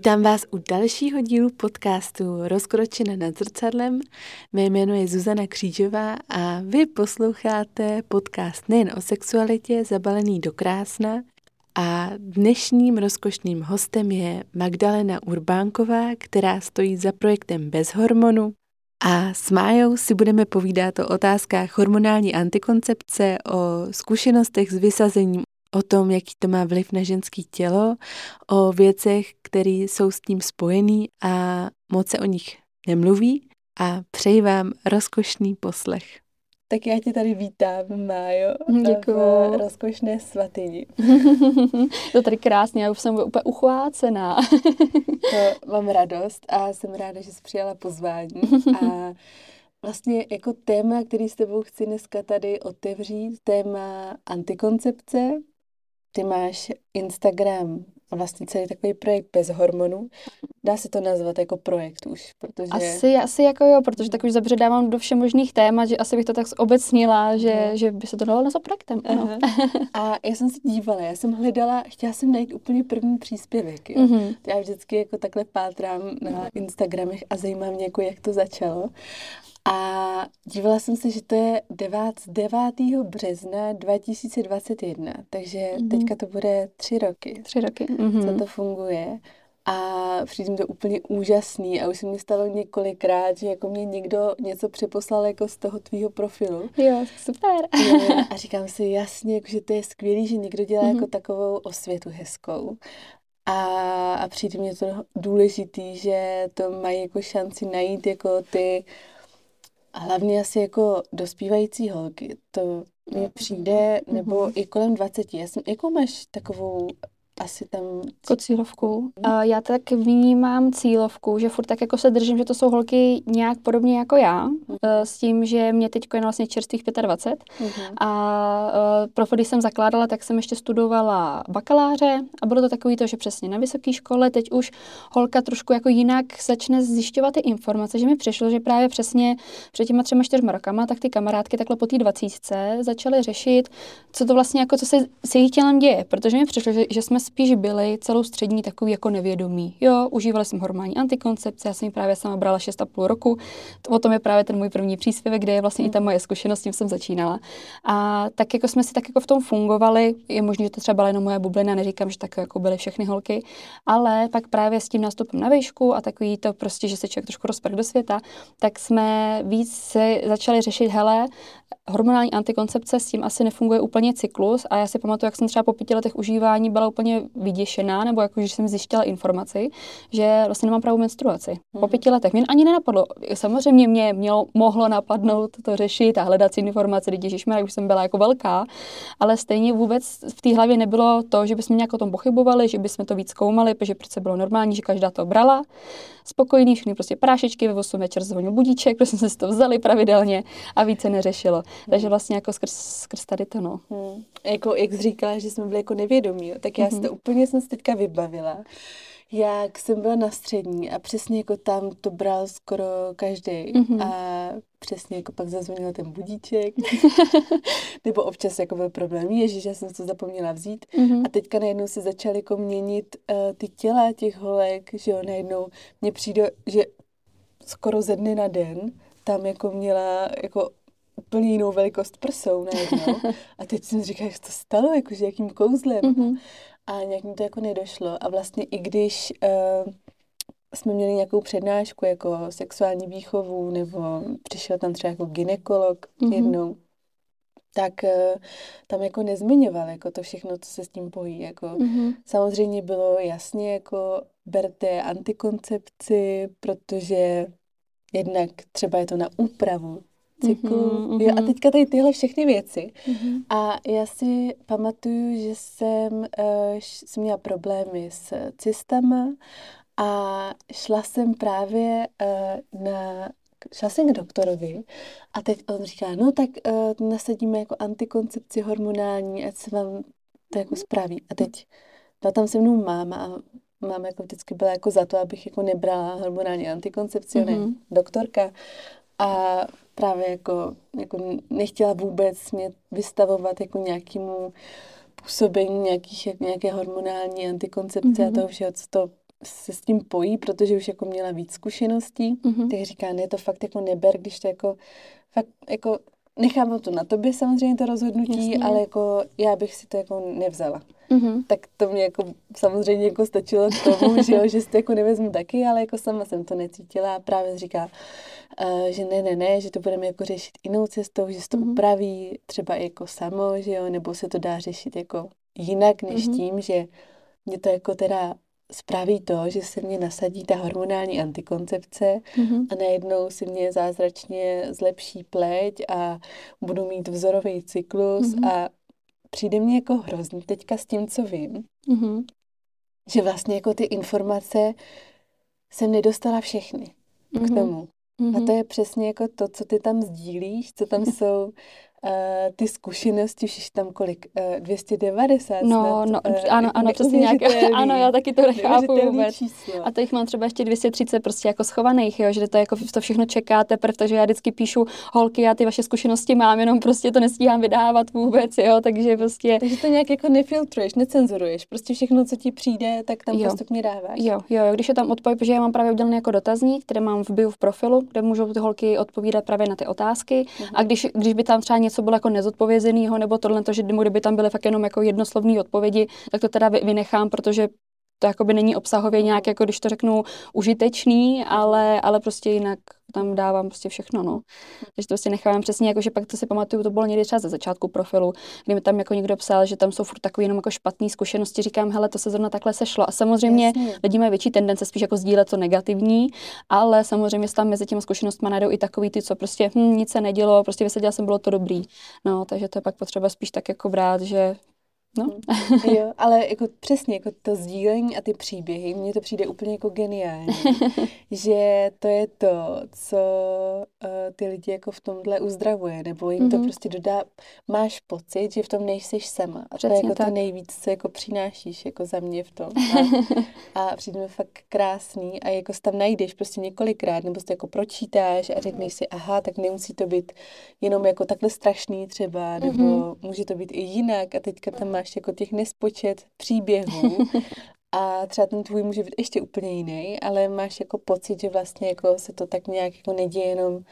Vítám vás u dalšího dílu podcastu Rozkročena nad zrcadlem. Mé jméno je Zuzana Křížová a vy posloucháte podcast nejen o sexualitě, zabalený do krásna. A dnešním rozkošným hostem je Magdalena Urbánková, která stojí za projektem Bez hormonu. A s Májou si budeme povídat o otázkách hormonální antikoncepce, o zkušenostech s vysazením o tom, jaký to má vliv na ženské tělo, o věcech, které jsou s tím spojený a moc se o nich nemluví a přeji vám rozkošný poslech. Tak já tě tady vítám, Májo. Děkuju. V rozkošné svatyni. to tady krásně, já už jsem úplně uchvácená. to mám radost a jsem ráda, že jsi přijala pozvání. A vlastně jako téma, který s tebou chci dneska tady otevřít, téma antikoncepce, ty máš Instagram vlastně celý takový projekt bez hormonů. Dá se to nazvat jako projekt už, protože... Asi, asi jako jo, protože tak už zabředávám do všemožných témat, že asi bych to tak obecnila, že, uh-huh. že by se to dalo nazvat projektem. Uh-huh. A já jsem se dívala, já jsem hledala, chtěla jsem najít úplně první příspěvek. Jo. Uh-huh. Já vždycky jako takhle pátrám na Instagramech a zajímá mě, jako jak to začalo. A dívala jsem se, že to je 9, 9. března 2021, takže mm-hmm. teďka to bude tři roky. Tři roky. Mm-hmm. Co to funguje. A přijde mi to úplně úžasný a už se mi stalo několikrát, že jako mě někdo něco přeposlal jako z toho tvýho profilu. Jo, super. a říkám si jasně, jako, že to je skvělý, že někdo dělá mm-hmm. jako takovou osvětu hezkou. A, a přijde mi to důležitý, že to mají jako šanci najít jako ty a hlavně asi jako dospívající holky, to mi přijde, nebo i kolem 20. Já jsem, jakou máš takovou asi tam... Jako cílovku. Uh, já tak vnímám cílovku, že furt tak jako se držím, že to jsou holky nějak podobně jako já, uh, s tím, že mě teď je vlastně čerstvých 25 uh-huh. a uh, profil, když jsem zakládala, tak jsem ještě studovala bakaláře a bylo to takový to, že přesně na vysoké škole teď už holka trošku jako jinak začne zjišťovat ty informace, že mi přišlo, že právě přesně před těma třema čtyřma rokama, tak ty kamarádky takhle po té dvacítce začaly řešit, co to vlastně jako, co se s jejich tělem děje, protože mi přišlo, že, že jsme spíš byli celou střední takový jako nevědomí. Jo, užívali jsme hormonální antikoncepce, já jsem ji právě sama brala 6,5 roku. O tom je právě ten můj první příspěvek, kde je vlastně mm. i ta moje zkušenost, tím jsem začínala. A tak jako jsme si tak jako v tom fungovali, je možné, že to třeba byla jenom moje bublina, neříkám, že tak jako byly všechny holky, ale pak právě s tím nástupem na výšku a takový to prostě, že se člověk trošku rozprk do světa, tak jsme víc se začali řešit, hele, hormonální antikoncepce, s tím asi nefunguje úplně cyklus a já si pamatuju, jak jsem třeba po pěti letech užívání byla úplně vyděšená, nebo jako, že jsem zjištila informaci, že vlastně nemám pravou menstruaci. Po mhm. pěti letech mě ani nenapadlo. Samozřejmě mě mělo, mohlo napadnout to řešit a hledat si informace, když Ježišmarja, už jsem byla jako velká, ale stejně vůbec v té hlavě nebylo to, že bychom nějak o tom pochybovali, že bychom to víc zkoumali, protože přece bylo normální, že každá to brala. Spokojný, všechny prostě prášečky, ve 8 večer zvonil budíček, prostě jsme si to vzali pravidelně a více neřešilo. Takže vlastně jako skrz, skrz tady to, no. Hmm. Jako, jak říkala, že jsme byli jako nevědomí, tak já hmm. To úplně jsem si teďka vybavila jak jsem byla na střední a přesně jako tam to bral skoro každý mm-hmm. a přesně jako pak zazvonil ten budíček, nebo občas jako byl problém, ježiš, já jsem to zapomněla vzít mm-hmm. a teďka najednou se začaly jako měnit uh, ty těla těch holek, že jo, najednou mně přijde, že skoro ze dny na den tam jako měla jako úplně jinou velikost prsou najednou. A teď jsem říkala, jak to stalo, jakože jakým kouzlem. Mm-hmm. A nějak mi to jako nedošlo. A vlastně i když uh, jsme měli nějakou přednášku jako sexuální výchovu, nebo přišel tam třeba jako ginekolog mm-hmm. jednou, tak uh, tam jako nezmiňoval jako to všechno, co se s tím pojí. Jako, mm-hmm. Samozřejmě bylo jasně jako berte antikoncepci, protože jednak třeba je to na úpravu cyklu. Mm-hmm, jo, a teďka tady tyhle všechny věci. Mm-hmm. A já si pamatuju, že jsem, uh, jsem měla problémy s cystama a šla jsem právě uh, na šla jsem k doktorovi a teď on říká, no tak uh, nasadíme jako antikoncepci hormonální, ať se vám to jako spraví. A teď byla tam se mnou máma a máma jako vždycky byla jako za to, abych jako nebrala hormonální antikoncepci, mm-hmm. ne doktorka. A právě jako, jako nechtěla vůbec mě vystavovat jako nějakému působení nějakých, nějaké hormonální antikoncepce mm-hmm. a toho všeho, co to se s tím pojí, protože už jako měla víc zkušeností, mm-hmm. tak říká, ne, to fakt jako neber, když to jako, fakt jako nechám to na tobě samozřejmě to rozhodnutí, Jasně. ale jako já bych si to jako nevzala. Mm-hmm. Tak to mě jako samozřejmě jako stačilo k tomu, že jo, že si to jako nevezmu taky, ale jako sama jsem to necítila a právě říká, uh, že ne, ne, ne, že to budeme jako řešit jinou cestou, že se to mm-hmm. upraví třeba jako samo, že jo, nebo se to dá řešit jako jinak, než mm-hmm. tím, že mě to jako teda spraví to, že se mě nasadí ta hormonální antikoncepce mm-hmm. a najednou si mě zázračně zlepší pleť a budu mít vzorový cyklus mm-hmm. a přijde mně jako hrozný teďka s tím, co vím, mm-hmm. že vlastně jako ty informace jsem nedostala všechny mm-hmm. k tomu. Mm-hmm. A to je přesně jako to, co ty tam sdílíš, co tam jsou uh, ty zkušenosti, už tam kolik, uh, eh, 290 No, snad, no, uh, ano, ano, přesně nějak, ano, já taky to nechápu vůbec. Číslo. A teď mám třeba ještě 230 prostě jako schovaných, jo, že to jako to všechno čekáte, protože já vždycky píšu holky, já ty vaše zkušenosti mám, jenom prostě to nestíhám vydávat vůbec, jo, takže prostě. Takže to nějak jako nefiltruješ, necenzuruješ, prostě všechno, co ti přijde, tak tam jo. postupně dáváš. Jo, jo, když je tam odpověď, protože já mám právě udělaný jako dotazník, který mám v bio v profilu, kde můžou ty holky odpovídat právě na ty otázky. Uh-huh. A když, když by tam třeba něco bylo jako nezodpovězeného, nebo tohle, to, že kdyby tam byly fakt jenom jako jednoslovné odpovědi, tak to teda vynechám, protože to jakoby není obsahově nějak, jako když to řeknu, užitečný, ale, ale prostě jinak tam dávám prostě všechno, no. Takže to si nechávám přesně, jako že pak to si pamatuju, to bylo někdy třeba ze začátku profilu, kdy mi tam jako někdo psal, že tam jsou furt takové jenom jako špatné zkušenosti, říkám, hele, to se zrovna takhle sešlo. A samozřejmě Jasně. lidi mají větší tendence spíš jako sdílet to negativní, ale samozřejmě tam mezi těmi zkušenostmi najdou i takový ty, co prostě hm, nic se nedělo, prostě vysadila jsem, bylo to dobrý. No, takže to je pak potřeba spíš tak jako brát, že No. Hmm. jo, ale jako přesně, jako to sdílení a ty příběhy, mně to přijde úplně jako geniální, že to je to, co uh, ty lidi jako v tomhle uzdravuje, nebo jim mm-hmm. to mhm. prostě dodá, máš pocit, že v tom nejsiš sama. A přesně to je jako tak. to nejvíc, co jako přinášíš jako za mě v tom. A, a přijde mi fakt krásný a jako tam najdeš prostě několikrát, nebo to jako pročítáš a řekneš si, aha, tak nemusí to být jenom jako takhle strašný třeba, nebo mm-hmm. může to být i jinak a teďka tam máš jako těch nespočet příběhů a třeba ten tvůj může být ještě úplně jiný, ale máš jako pocit, že vlastně jako se to tak nějak jako neděje jenom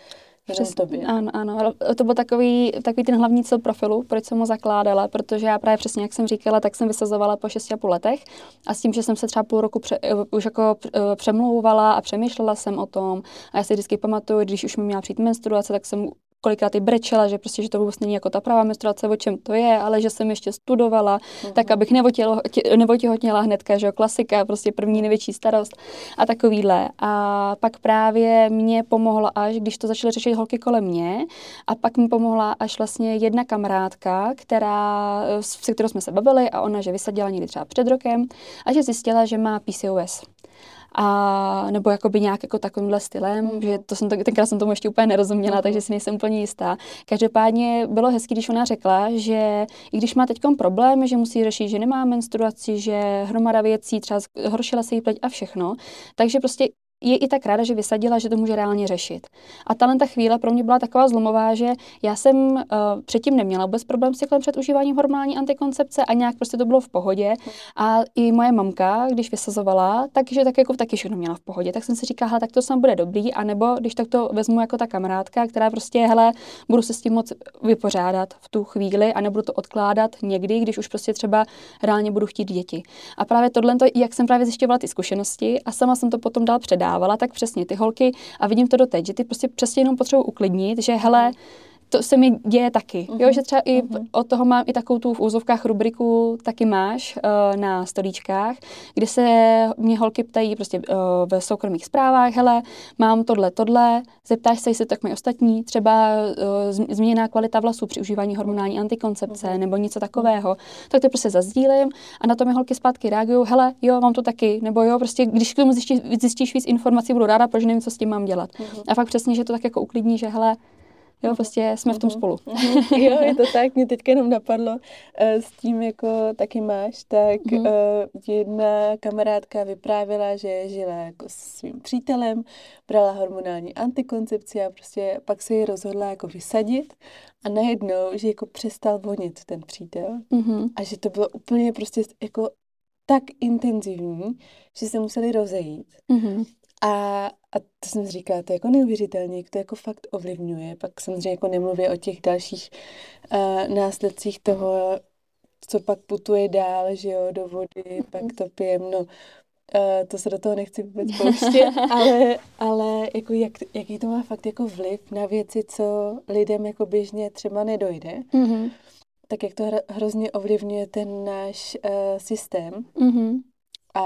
přes tobě. Ano, ano. To byl takový, takový ten hlavní cíl profilu, proč jsem ho zakládala, protože já právě přesně, jak jsem říkala, tak jsem vysazovala po 6,5 letech a s tím, že jsem se třeba půl roku pře, už jako eh, přemlouvala a přemýšlela jsem o tom a já si vždycky pamatuju, když už mi měla přijít menstruace, tak jsem kolikrát i brečela, že prostě, že to vůbec není jako ta pravá menstruace, o čem to je, ale že jsem ještě studovala, uh-huh. tak abych neotěhotněla hnedka, že jo, klasika, prostě první největší starost a takovýhle. A pak právě mě pomohla až, když to začaly řešit holky kolem mě, a pak mi pomohla až vlastně jedna kamarádka, která, se kterou jsme se bavili a ona, že vysadila někdy třeba před rokem a že zjistila, že má PCOS a nebo jakoby nějak jako takovýmhle stylem, mm. že to jsem to, tenkrát jsem tomu ještě úplně nerozuměla, mm. takže si nejsem úplně jistá. Každopádně bylo hezký, když ona řekla, že i když má teď problém, že musí řešit, že nemá menstruaci, že hromada věcí, třeba horšila se jí pleť a všechno, takže prostě je i tak ráda, že vysadila, že to může reálně řešit. A tahle ta chvíle pro mě byla taková zlomová, že já jsem uh, předtím neměla vůbec problém s cyklem před užíváním hormonální antikoncepce a nějak prostě to bylo v pohodě. A i moje mamka, když vysazovala, takže tak jako taky všechno měla v pohodě. Tak jsem si říkala, tak to sam bude dobrý, anebo když tak to vezmu jako ta kamarádka, která prostě, hele, budu se s tím moc vypořádat v tu chvíli a nebudu to odkládat někdy, když už prostě třeba reálně budu chtít děti. A právě tohle, jak jsem právě zjišťovala ty zkušenosti a sama jsem to potom dál předávala dávala, tak přesně ty holky, a vidím to doteď, že ty prostě přesně jenom potřebují uklidnit, že hele, to se mi děje taky. Uh-huh. Jo, mhm. že třeba i uh-huh. od toho mám i takovou tu v úzovkách rubriku taky máš uh, na stolíčkách, kde se mě holky ptají prostě uh, ve soukromých zprávách, hele, mám tohle, tohle, zeptáš se, jestli tak mají ostatní, třeba uh, změněná kvalita vlasů při užívání hormonální antikoncepce uh-huh. nebo něco takového, tak to prostě zazdílím a na to mi holky zpátky reagují, hele, jo, mám to taky, nebo jo, prostě když k tomu zjistíš, zjistíš víc informací, budu ráda, protože nevím, co s tím mám dělat. Uh-huh. A fakt přesně, že to tak jako uklidní, že hele, Jo, prostě jsme v tom spolu. Mhm. jo, je to tak, mě teďka jenom napadlo, uh, s tím jako taky máš, tak uh, jedna kamarádka vyprávěla, že žila jako s svým přítelem, brala hormonální antikoncepci a prostě pak se ji rozhodla jako vysadit a najednou, že jako přestal vonit ten přítel mm-hmm. a že to bylo úplně prostě jako tak intenzivní, že se museli rozejít. Mm-hmm. A, a to jsem říkala, to je jako neuvěřitelně, jak to jako fakt ovlivňuje. Pak samozřejmě jako nemluvě o těch dalších uh, následcích toho, co pak putuje dál, že jo, do vody, pak to pijem, no. Uh, to se do toho nechci vůbec pouštět, ale, ale jako jak, jaký to má fakt jako vliv na věci, co lidem jako běžně třeba nedojde. Mm-hmm tak jak to hrozně ovlivňuje ten náš uh, systém. Mm-hmm. A,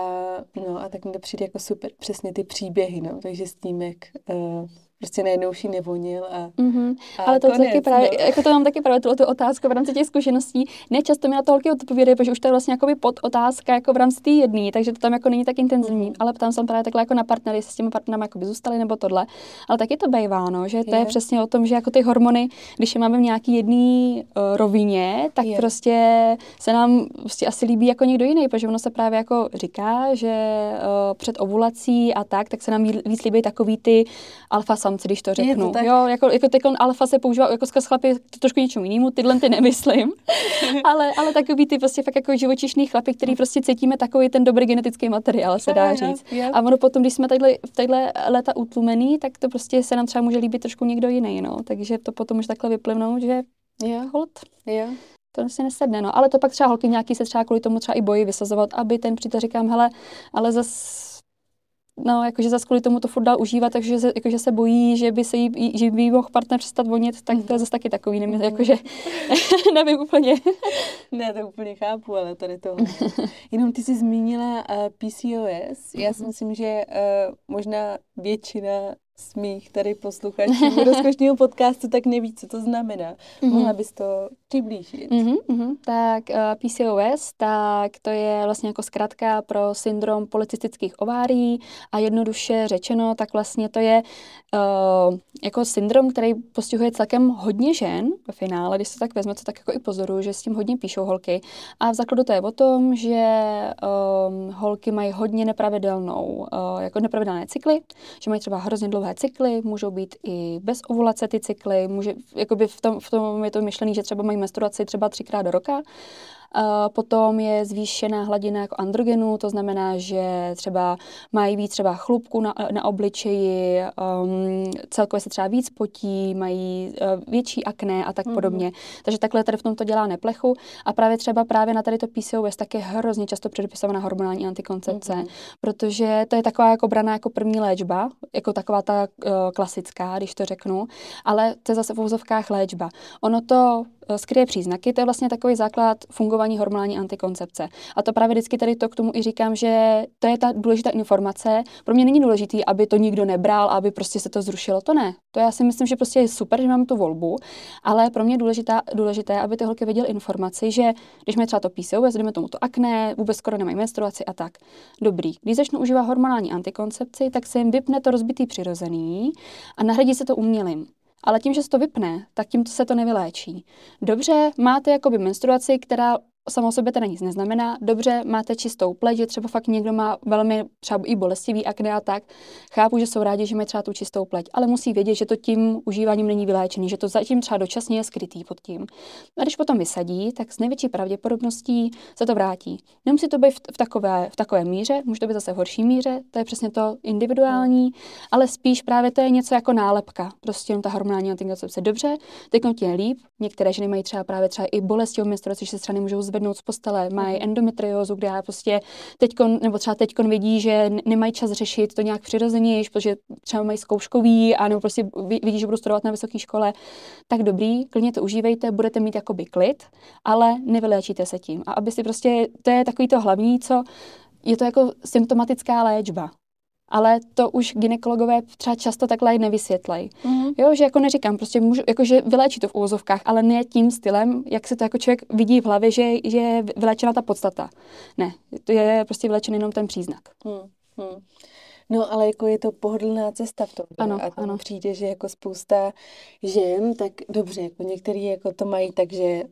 no, a tak mi to přijde jako super, přesně ty příběhy, no, takže s tím, jak uh, prostě najednou už nevonil a, mm-hmm. a Ale to konec, taky právě, no. jako to mám taky právě tu, tu otázku v rámci těch zkušeností. Nečasto mi na to holky odpovídají, protože už to je vlastně jako pod otázka jako v rámci té jedné, takže to tam jako není tak intenzivní. Mm-hmm. Ale ptám se právě takhle jako na partnery, jestli s těmi partnerami jako by zůstali nebo tohle. Ale taky to bývá, no, že to je. je přesně o tom, že jako ty hormony, když je máme v nějaký jedné uh, rovině, tak je. prostě se nám prostě asi líbí jako někdo jiný, protože ono se právě jako říká, že uh, před ovulací a tak, tak se nám víc líbí takový ty alfa samci, když to řeknu. To tak? Jo, jako, jako tekon alfa se používá jako skrz chlapy to trošku něčemu jinému, tyhle ty nemyslím. ale, ale takový ty prostě fakt jako živočišný chlapy, který prostě cítíme takový ten dobrý genetický materiál, se dá říct. A ono potom, když jsme takhle, v tadyhle léta utlumený, tak to prostě se nám třeba může líbit trošku někdo jiný, no. Takže to potom už takhle vyplivnout, že jo. hold. Jo. To si nesedne, no. Ale to pak třeba holky nějaký se třeba kvůli tomu třeba i bojí vysazovat, aby ten přítel říkám, hele, ale zase no, jakože zase kvůli tomu to furt dál užívat, takže se, jakože se bojí, že by se jí, že by jí mohl partner přestat vonit, tak to je zase taky takový, nevím, mm. jakože nevím úplně. ne, to úplně chápu, ale tady to. Jenom ty jsi zmínila uh, PCOS. Já si myslím, že uh, možná většina z mých tady posluchačů rozkošního podcastu tak neví, co to znamená. Mm-hmm. Mohla bys to přiblížit? Mm-hmm, tak uh, eh, PCOS, tak to je vlastně jako zkrátka pro syndrom polycystických ovárií a jednoduše řečeno, tak vlastně to je uh, jako syndrom, který postihuje celkem hodně žen ve finále, když se tak vezme, to tak jako i pozoru, že s tím hodně píšou holky. A v základu to je o tom, že um, holky mají hodně nepravidelnou, uh, jako nepravidelné cykly, že mají třeba hrozně dlouhé cykly, můžou být i bez ovulace ty cykly, může, jakoby v tom, v tom je to myšlený, že třeba mají menstruaci třeba třikrát do roka Potom je zvýšená hladina jako androgenu, to znamená, že třeba mají víc třeba chlupku na, na obličeji, um, celkově se třeba víc potí, mají uh, větší akné a tak mm-hmm. podobně. Takže takhle tady v tom to dělá neplechu. A právě třeba právě na tady to PCOS tak je hrozně často předepisovaná hormonální antikoncepce, mm-hmm. protože to je taková jako braná jako první léčba, jako taková ta uh, klasická, když to řeknu, ale to je zase v úzovkách léčba. Ono to skryje příznaky, to je vlastně takový základ fungování hormonální antikoncepce. A to právě vždycky tady to k tomu i říkám, že to je ta důležitá informace. Pro mě není důležitý, aby to nikdo nebral, aby prostě se to zrušilo. To ne. To já si myslím, že prostě je super, že mám tu volbu, ale pro mě je důležitá, důležité, aby ty holky věděly informaci, že když mi třeba to PCOS, jdeme tomu to akné, vůbec skoro nemají menstruaci a tak. Dobrý. Když začnu užívat hormonální antikoncepci, tak se jim vypne to rozbitý přirozený a nahradí se to umělým ale tím, že se to vypne, tak tím se to nevyléčí. Dobře, máte jakoby menstruaci, která samo o sobě teda nic neznamená. Dobře, máte čistou pleť, že třeba fakt někdo má velmi třeba i bolestivý akné a tak. Chápu, že jsou rádi, že mají třeba tu čistou pleť, ale musí vědět, že to tím užíváním není vyléčený, že to zatím třeba dočasně je skrytý pod tím. A když potom vysadí, tak s největší pravděpodobností se to vrátí. Nemusí to být v, takové, v takové míře, může to být zase v horší míře, to je přesně to individuální, ale spíš právě to je něco jako nálepka. Prostě ta hormonální antikoncepce dobře, teď je líp. Některé ženy mají třeba právě třeba i bolesti o menstruaci, že se třeba nemůžou zvednout z postele, mají mhm. endometriózu, kde já prostě teďkon, nebo třeba teďkon vidí, že nemají čas řešit to nějak přirozeně, protože třeba mají zkouškový, a nebo prostě vidí, že budou studovat na vysoké škole, tak dobrý, klidně to užívejte, budete mít jakoby klid, ale nevyléčíte se tím. A aby si prostě, to je takový to hlavní, co je to jako symptomatická léčba ale to už ginekologové třeba často takhle nevysvětlejí. Mm-hmm. Jo, že jako neříkám, prostě můžu, jako že vyléčí to v úvozovkách, ale ne tím stylem, jak se to jako člověk vidí v hlavě, že, že je vyléčena ta podstata. Ne, to je prostě vylečen jenom ten příznak. Mm-hmm. No, ale jako je to pohodlná cesta v tom. Ano, a ano. přijde, že jako spousta žen, tak dobře, jako některý jako to mají tak, že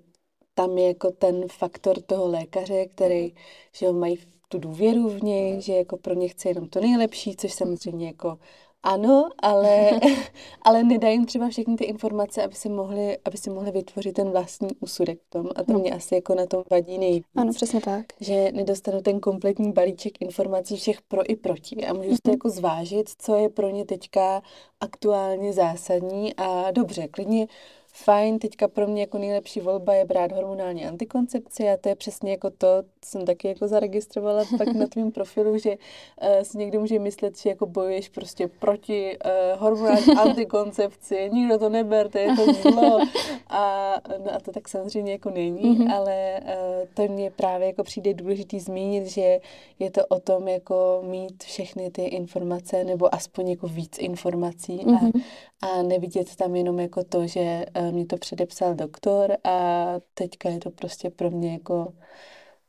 tam je jako ten faktor toho lékaře, který, že ho mají tu důvěru v něj, že jako pro ně chce jenom to nejlepší, což samozřejmě jako ano, ale, ale nedají jim třeba všechny ty informace, aby si mohli, aby si mohli vytvořit ten vlastní úsudek v tom. A to no. mě asi jako na tom vadí nejvíc. Ano, přesně tak. Že nedostanu ten kompletní balíček informací všech pro i proti. A můžu si jako zvážit, co je pro ně teďka aktuálně zásadní a dobře, klidně fajn, teďka pro mě jako nejlepší volba je brát hormonální antikoncepci a to je přesně jako to, co jsem taky jako zaregistrovala pak na tvém profilu, že uh, si někdo může myslet, že jako bojuješ prostě proti uh, hormonální antikoncepci, nikdo to neber, to je to zlo a, no a to tak samozřejmě jako není, mm-hmm. ale uh, to mě právě jako přijde důležitý zmínit, že je to o tom jako mít všechny ty informace nebo aspoň jako víc informací mm-hmm. a, a nevidět tam jenom jako to, že mě to předepsal doktor a teďka je to prostě pro mě jako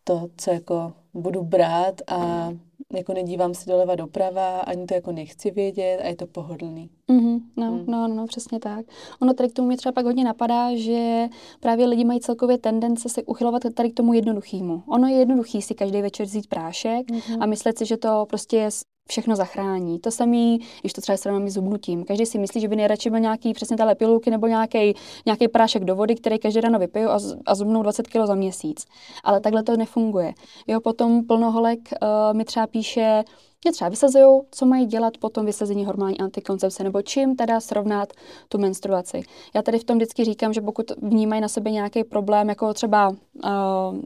to, co jako budu brát a jako nedívám se doleva doprava, ani to jako nechci vědět a je to pohodlný. Mm-hmm, no, mm. no, no, přesně tak. Ono tady k tomu mě třeba pak hodně napadá, že právě lidi mají celkově tendence se uchylovat tady k tomu jednoduchému. Ono je jednoduchý si každý večer vzít prášek mm-hmm. a myslet si, že to prostě je všechno zachrání. To samé, když to třeba srovnám s zubnutím. Každý si myslí, že by nejradši byl nějaký přesně tahle pilulky nebo nějaký, nějaký prášek do vody, který každý ráno vypiju a, a zubnou 20 kg za měsíc. Ale takhle to nefunguje. Jo, potom plnoholek uh, mi třeba píše, mě třeba vysazují, co mají dělat po tom vysazení hormonální antikoncepce, nebo čím teda srovnat tu menstruaci. Já tady v tom vždycky říkám, že pokud vnímají na sebe nějaký problém, jako třeba uh,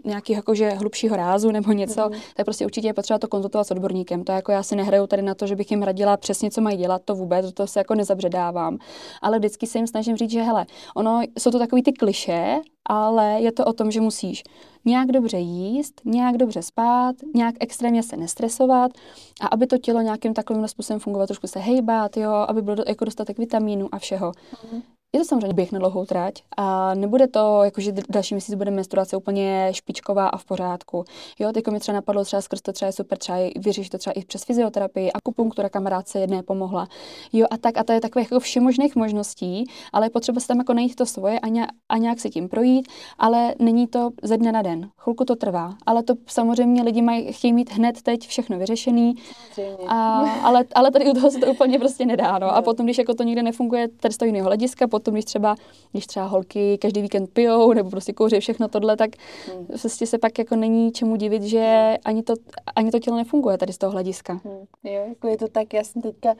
nějaký jakože hlubšího rázu nebo něco, mm. tak prostě určitě je potřeba to konzultovat s odborníkem. To jako já si nehraju tady na to, že bych jim radila přesně, co mají dělat, to vůbec, to se jako nezabředávám. Ale vždycky se jim snažím říct, že hele, ono jsou to takový ty kliše, ale je to o tom, že musíš nějak dobře jíst, nějak dobře spát, nějak extrémně se nestresovat a aby to tělo nějakým takovým způsobem fungovat, trošku se hejbat, jo, aby bylo jako dostatek vitamínů a všeho. Mm. Je to samozřejmě běh na dlouhou trať a nebude to, jakože další měsíc bude menstruace úplně špičková a v pořádku. Jo, teď mi třeba napadlo třeba skrz to třeba je super, třeba vyřešit to třeba i přes fyzioterapii, akupunktura kamarádce jedné pomohla. Jo, a tak, a to je takových jako všemožných možností, ale je potřeba se tam jako najít to svoje a, nějak, a nějak si tím projít, ale není to ze dne na den. Chvilku to trvá, ale to samozřejmě lidi mají, chtějí mít hned teď všechno vyřešený, a, ale, ale tady u toho se to úplně prostě nedá. No. A potom, když jako to nikde nefunguje tady z toho jiného hlediska, potom, když třeba, když třeba holky každý víkend pijou nebo prostě kouří všechno tohle, tak hmm. prostě se pak jako není čemu divit, že ani to, ani to tělo nefunguje tady z toho hlediska. Hmm. Jo, jako je to tak, já jsem teďka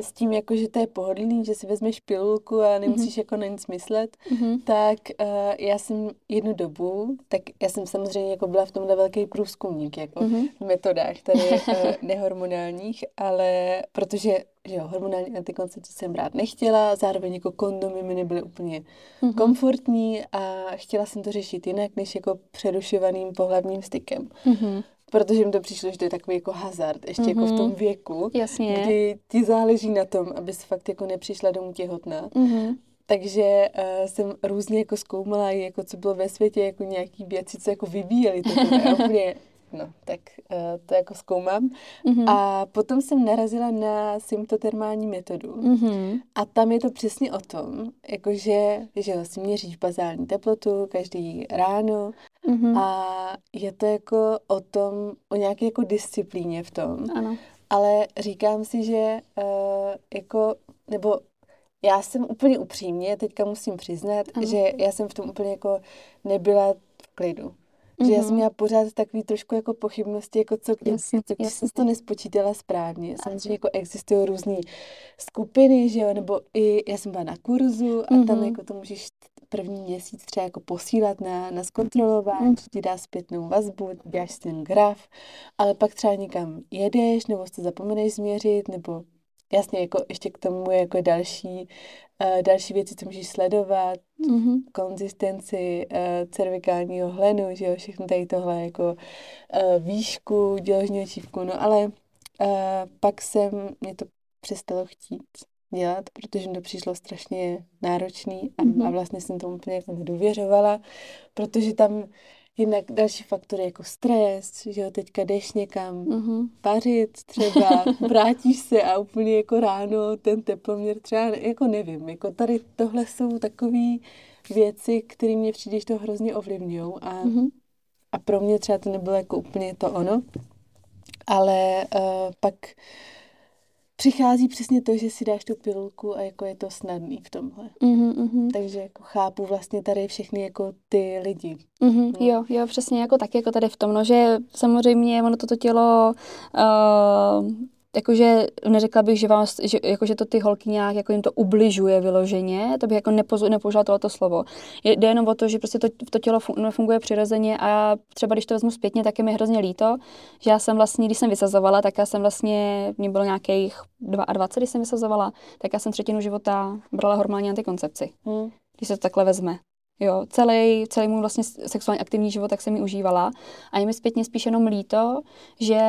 s tím, jako, že to je pohodlný, že si vezmeš pilulku a nemusíš mm-hmm. jako na nic myslet, mm-hmm. tak uh, já jsem jednu dobu, tak já jsem samozřejmě jako byla v tomhle velký průzkumník, jako mm-hmm. v metodách tady uh, nehormonálních, ale protože že jo, hormonální antikoncepci jsem brát nechtěla, zároveň jako kondomy mi nebyly úplně mm-hmm. komfortní a chtěla jsem to řešit jinak, než jako přerušovaným pohlavním stykem. Mm-hmm. Protože mi to přišlo, že to je takový jako hazard, ještě mm-hmm. jako v tom mhm. věku, Jasně. kdy ti záleží na tom, abys fakt jako nepřišla domů těhotná. Mm-hmm. Takže uh, jsem různě jako zkoumala, jako co bylo ve světě, jako nějaký věci, co jako vyvíjeli. To úplně no, tak uh, to jako zkoumám. Mm-hmm. A potom jsem narazila na symptotermální metodu. Mm-hmm. A tam je to přesně o tom, jakože, že si měříš bazální teplotu každý ráno mm-hmm. a je to jako o tom, o nějaké jako disciplíně v tom. Ano. Ale říkám si, že uh, jako, nebo já jsem úplně upřímně, teďka musím přiznat, ano. že já jsem v tom úplně jako nebyla v klidu. Mm-hmm. Že já jsem mhm. měla pořád takový trošku jako pochybnosti, jako co, jasně, co když jsem to nespočítala správně. Samozřejmě jako existují různé skupiny, že jo, nebo i já jsem byla na kurzu a mm-hmm. tam jako to můžeš první měsíc třeba jako posílat na, na zkontrolování, mm. ti dá zpětnou vazbu, děláš ten graf, ale pak třeba někam jedeš, nebo si zapomeneš změřit, nebo jasně, jako ještě k tomu je jako další Uh, další věci, co můžeš sledovat, mm-hmm. konzistenci uh, cervikálního hlenu, že jo, všechno tady tohle, jako uh, výšku děložního čívku, no ale uh, pak jsem, mě to přestalo chtít dělat, protože mi to přišlo strašně náročný a, mm-hmm. a vlastně jsem tomu úplně jako nedůvěřovala, protože tam Jinak další faktory jako stres, že jo, teďka jdeš někam uh-huh. pařit třeba, vrátíš se a úplně jako ráno ten teploměr třeba, jako nevím, jako tady tohle jsou takové věci, které mě přijde, že to hrozně ovlivňují a, uh-huh. a pro mě třeba to nebylo jako úplně to ono, ale uh, pak přichází přesně to, že si dáš tu pilulku a jako je to snadný v tomhle. Mm-hmm, mm-hmm. Takže jako chápu vlastně tady všechny jako ty lidi. Mm-hmm, no. Jo, jo, přesně jako tak, jako tady v tom, no, že samozřejmě ono toto tělo uh, jakože neřekla bych, že, vás, že, jakože to ty holky nějak jako jim to ubližuje vyloženě, to bych jako nepoužila tohleto slovo. Jde jenom o to, že prostě to, to tělo nefunguje přirozeně a třeba když to vezmu zpětně, tak je mi hrozně líto, že já jsem vlastně, když jsem vysazovala, tak já jsem vlastně, mě bylo nějakých 22, když jsem vysazovala, tak já jsem třetinu života brala hormonální antikoncepci. Hmm. Když se to takhle vezme. Jo, celý, celý můj vlastně sexuálně aktivní život tak jsem mi užívala. A je mi zpětně spíš jenom líto, že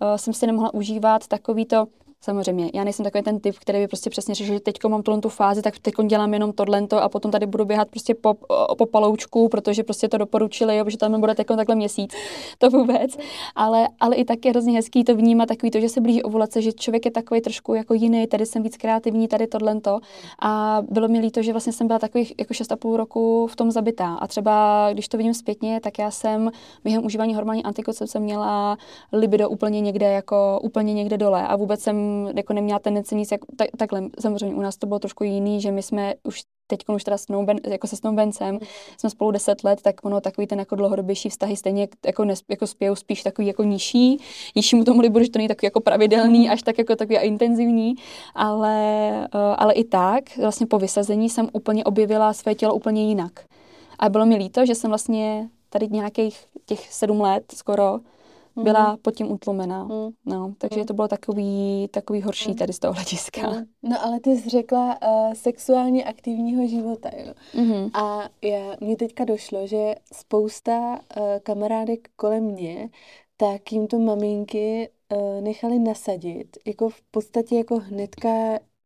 uh, jsem si nemohla užívat takový to Samozřejmě, já nejsem takový ten typ, který by prostě přesně řešil, že teď mám tu fázi, tak teď dělám jenom tohle a potom tady budu běhat prostě po, po paloučku, protože prostě to doporučili, jo, protože tam bude teď takhle měsíc. To vůbec. Ale, ale i tak je hrozně hezký to vnímat takový to, že se blíží ovulace, že člověk je takový trošku jako jiný, tady jsem víc kreativní, tady tohle to. A bylo mi líto, že vlastně jsem byla takových jako 6,5 roku v tom zabitá. A třeba, když to vidím zpětně, tak já jsem během užívání hormonální antikoncepce měla libido úplně někde, jako úplně někde dole. A vůbec jsem jako neměla tendenci nic jak, tak, takhle. Samozřejmě u nás to bylo trošku jiný, že my jsme už teď už teda snouben, jako se snoubencem, jsme spolu deset let, tak ono takový ten jako dlouhodobější vztahy stejně jako, nes, jako spějou spíš takový jako nižší, nižšímu tomu libu, že to není takový jako pravidelný, až tak jako takový intenzivní, ale, uh, ale i tak vlastně po vysazení jsem úplně objevila své tělo úplně jinak. A bylo mi líto, že jsem vlastně tady nějakých těch sedm let skoro byla mm. pod tím utlomená. Mm. No, takže mm. to bylo takový, takový horší mm. tady z toho hlediska. Mm. No ale ty jsi řekla uh, sexuálně aktivního života, jo. Mm. A já, mě teďka došlo, že spousta uh, kamarádek kolem mě, tak jim to maminky uh, nechali nasadit, jako v podstatě jako hnedka,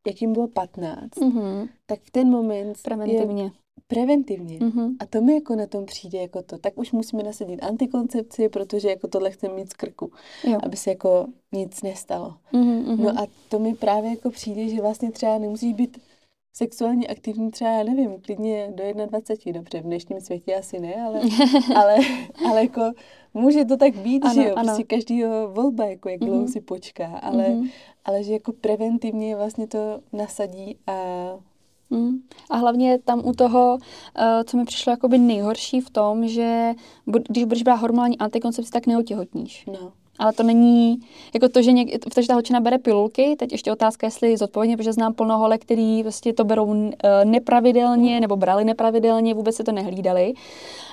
jak jim bylo 15, mm-hmm. tak v ten moment Preventivně. Je, preventivně. Mm-hmm. A to mi jako na tom přijde jako to. Tak už musíme nasadit antikoncepci, protože jako tohle chceme mít z krku, jo. aby se jako nic nestalo. Mm-hmm. No a to mi právě jako přijde, že vlastně třeba nemusí být sexuálně aktivní třeba, já nevím, klidně do 21, dobře, v dnešním světě asi ne, ale, ale, ale jako může to tak být, ano, že jo, ano. prostě každýho volba, jako jak dlouho mm-hmm. si počká, ale, mm-hmm. ale že jako preventivně vlastně to nasadí a Mm. A hlavně tam u toho, uh, co mi přišlo jakoby nejhorší v tom, že když budeš brát hormonální antikoncepci, tak neotěhotníš. No. Ale to není, jako to, že, něk, to, že ta holčina bere pilulky, teď ještě otázka, jestli zodpovědně, protože znám plno holek, který vlastně to berou uh, nepravidelně, nebo brali nepravidelně, vůbec se to nehlídali.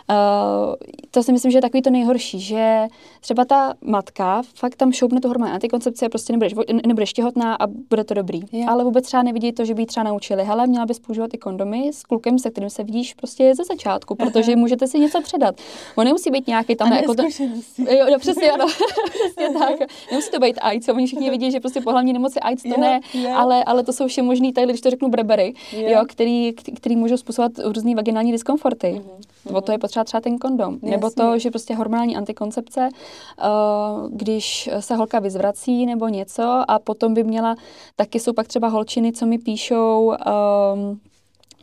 Uh, to si myslím, že je takový to nejhorší, že třeba ta matka fakt tam šoupne tu hormon antikoncepci a prostě nebudeš, nebudeš těhotná a bude to dobrý. Je. Ale vůbec třeba nevidí to, že by třeba naučili, hele, měla bys používat i kondomy s klukem, se kterým se vidíš prostě ze začátku, protože Aha. můžete si něco předat. On nemusí být nějaký tam jako to. Jo, jo, přesně, ano. přesně tak. Nemusí to být AIDS, oni všichni vidí, že prostě pohlavní nemoci AIDS to je, ne, je. Ale, ale to jsou vše možný, tady, když to řeknu brebery, jo, který, který můžou způsobovat různý vaginální diskomforty. Mm-hmm. O to je potřeba třeba ten kondom. Jasně. Nebo to, že prostě hormonální antikoncepce, uh, když se holka vyzvrací nebo něco a potom by měla, taky jsou pak třeba holčiny, co mi píšou, um,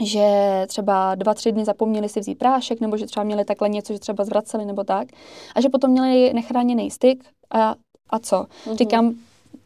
že třeba dva, tři dny zapomněli si vzít prášek, nebo že třeba měli takhle něco, že třeba zvraceli nebo tak. A že potom měli nechráněný styk a, a co? Mm-hmm. Říkám,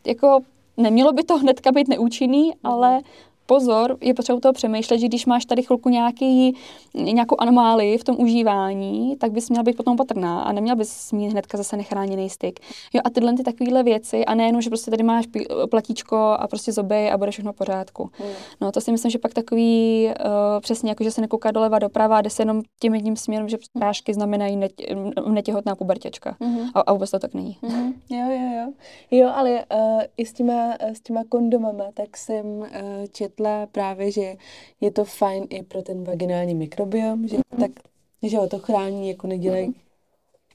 jako nemělo by to hnedka být neúčinný, mm-hmm. ale pozor, je potřeba u toho přemýšlet, že když máš tady chvilku nějaký, nějakou anomálii v tom užívání, tak bys měla být potom patrná a neměla bys mít hnedka zase nechráněný styk. Jo, a tyhle ty takovéhle věci, a nejenom, že prostě tady máš platíčko a prostě zoby a bude všechno v pořádku. Hmm. No, to si myslím, že pak takový uh, přesně jako, že se nekouká doleva doprava a jde se jenom tím jedním směrem, že prášky znamenají net, netěhotná pubertěčka. Hmm. A, a vůbec to tak není. Hmm. Jo, jo, jo. Jo, ale uh, i s těma, s těma kondomama, tak jsem uh, čet četla právě, že je to fajn i pro ten vaginální mikrobiom, že mm-hmm. tak, že ho to chrání, jako nedělej, mm-hmm.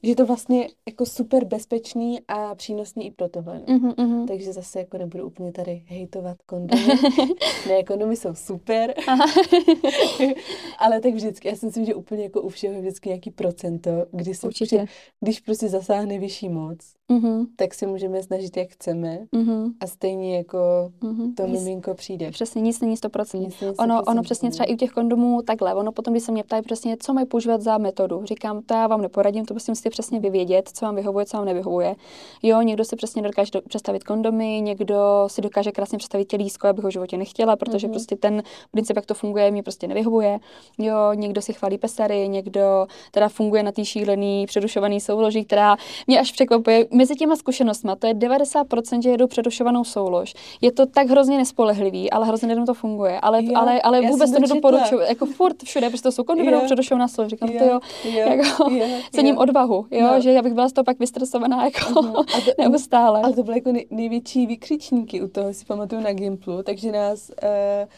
Že je to vlastně jako super bezpečný a přínosný i pro tohle. No. Mm-hmm. Takže zase jako nebudu úplně tady hejtovat kondomy. ne, kondomy jsou super. Ale tak vždycky, já si myslím, že úplně jako u všeho je vždycky nějaký procento, kdy se Určitě. když prostě zasáhne vyšší moc, mm-hmm. tak se můžeme snažit, jak chceme mm-hmm. a stejně jako mm-hmm. to miminko přijde. Přesně, nic není 100%. Nic není 100%. Ono, ono přesně třeba i u těch kondomů takhle, ono potom, když se mě ptají přesně, co mají používat za metodu, říkám, to já vám neporadím, to prostě musíte si přesně vyvědět, co vám vyhovuje, co vám nevyhovuje. Jo, někdo si přesně dokáže představit kondomy, někdo si dokáže krásně představit tělísko, abych ho v životě nechtěla, protože mm-hmm. prostě ten princip, jak to funguje, mi prostě nevyhovuje. Jo, někdo si chválí pesery, někdo teda funguje na té šílený, přerušovaný souloží, která mě až překvapuje. Mezi těma zkušenostmi, to je 90%, že jedou přerušovanou soulož. Je to tak hrozně nespolehlivý, ale hrozně to funguje. Ale, jo, ale, ale vůbec to nedoporučuju. Jako furt všude, prostě to jsou kondomy, přerušovaná soulož. Říkám, to jo, jako, cením odvahu, jo, no. že já bych byla z toho pak vystresovaná jako uh-huh. to, neustále. Ale to byly jako největší vykřičníky u toho, si pamatuju na Gimplu, takže nás uh,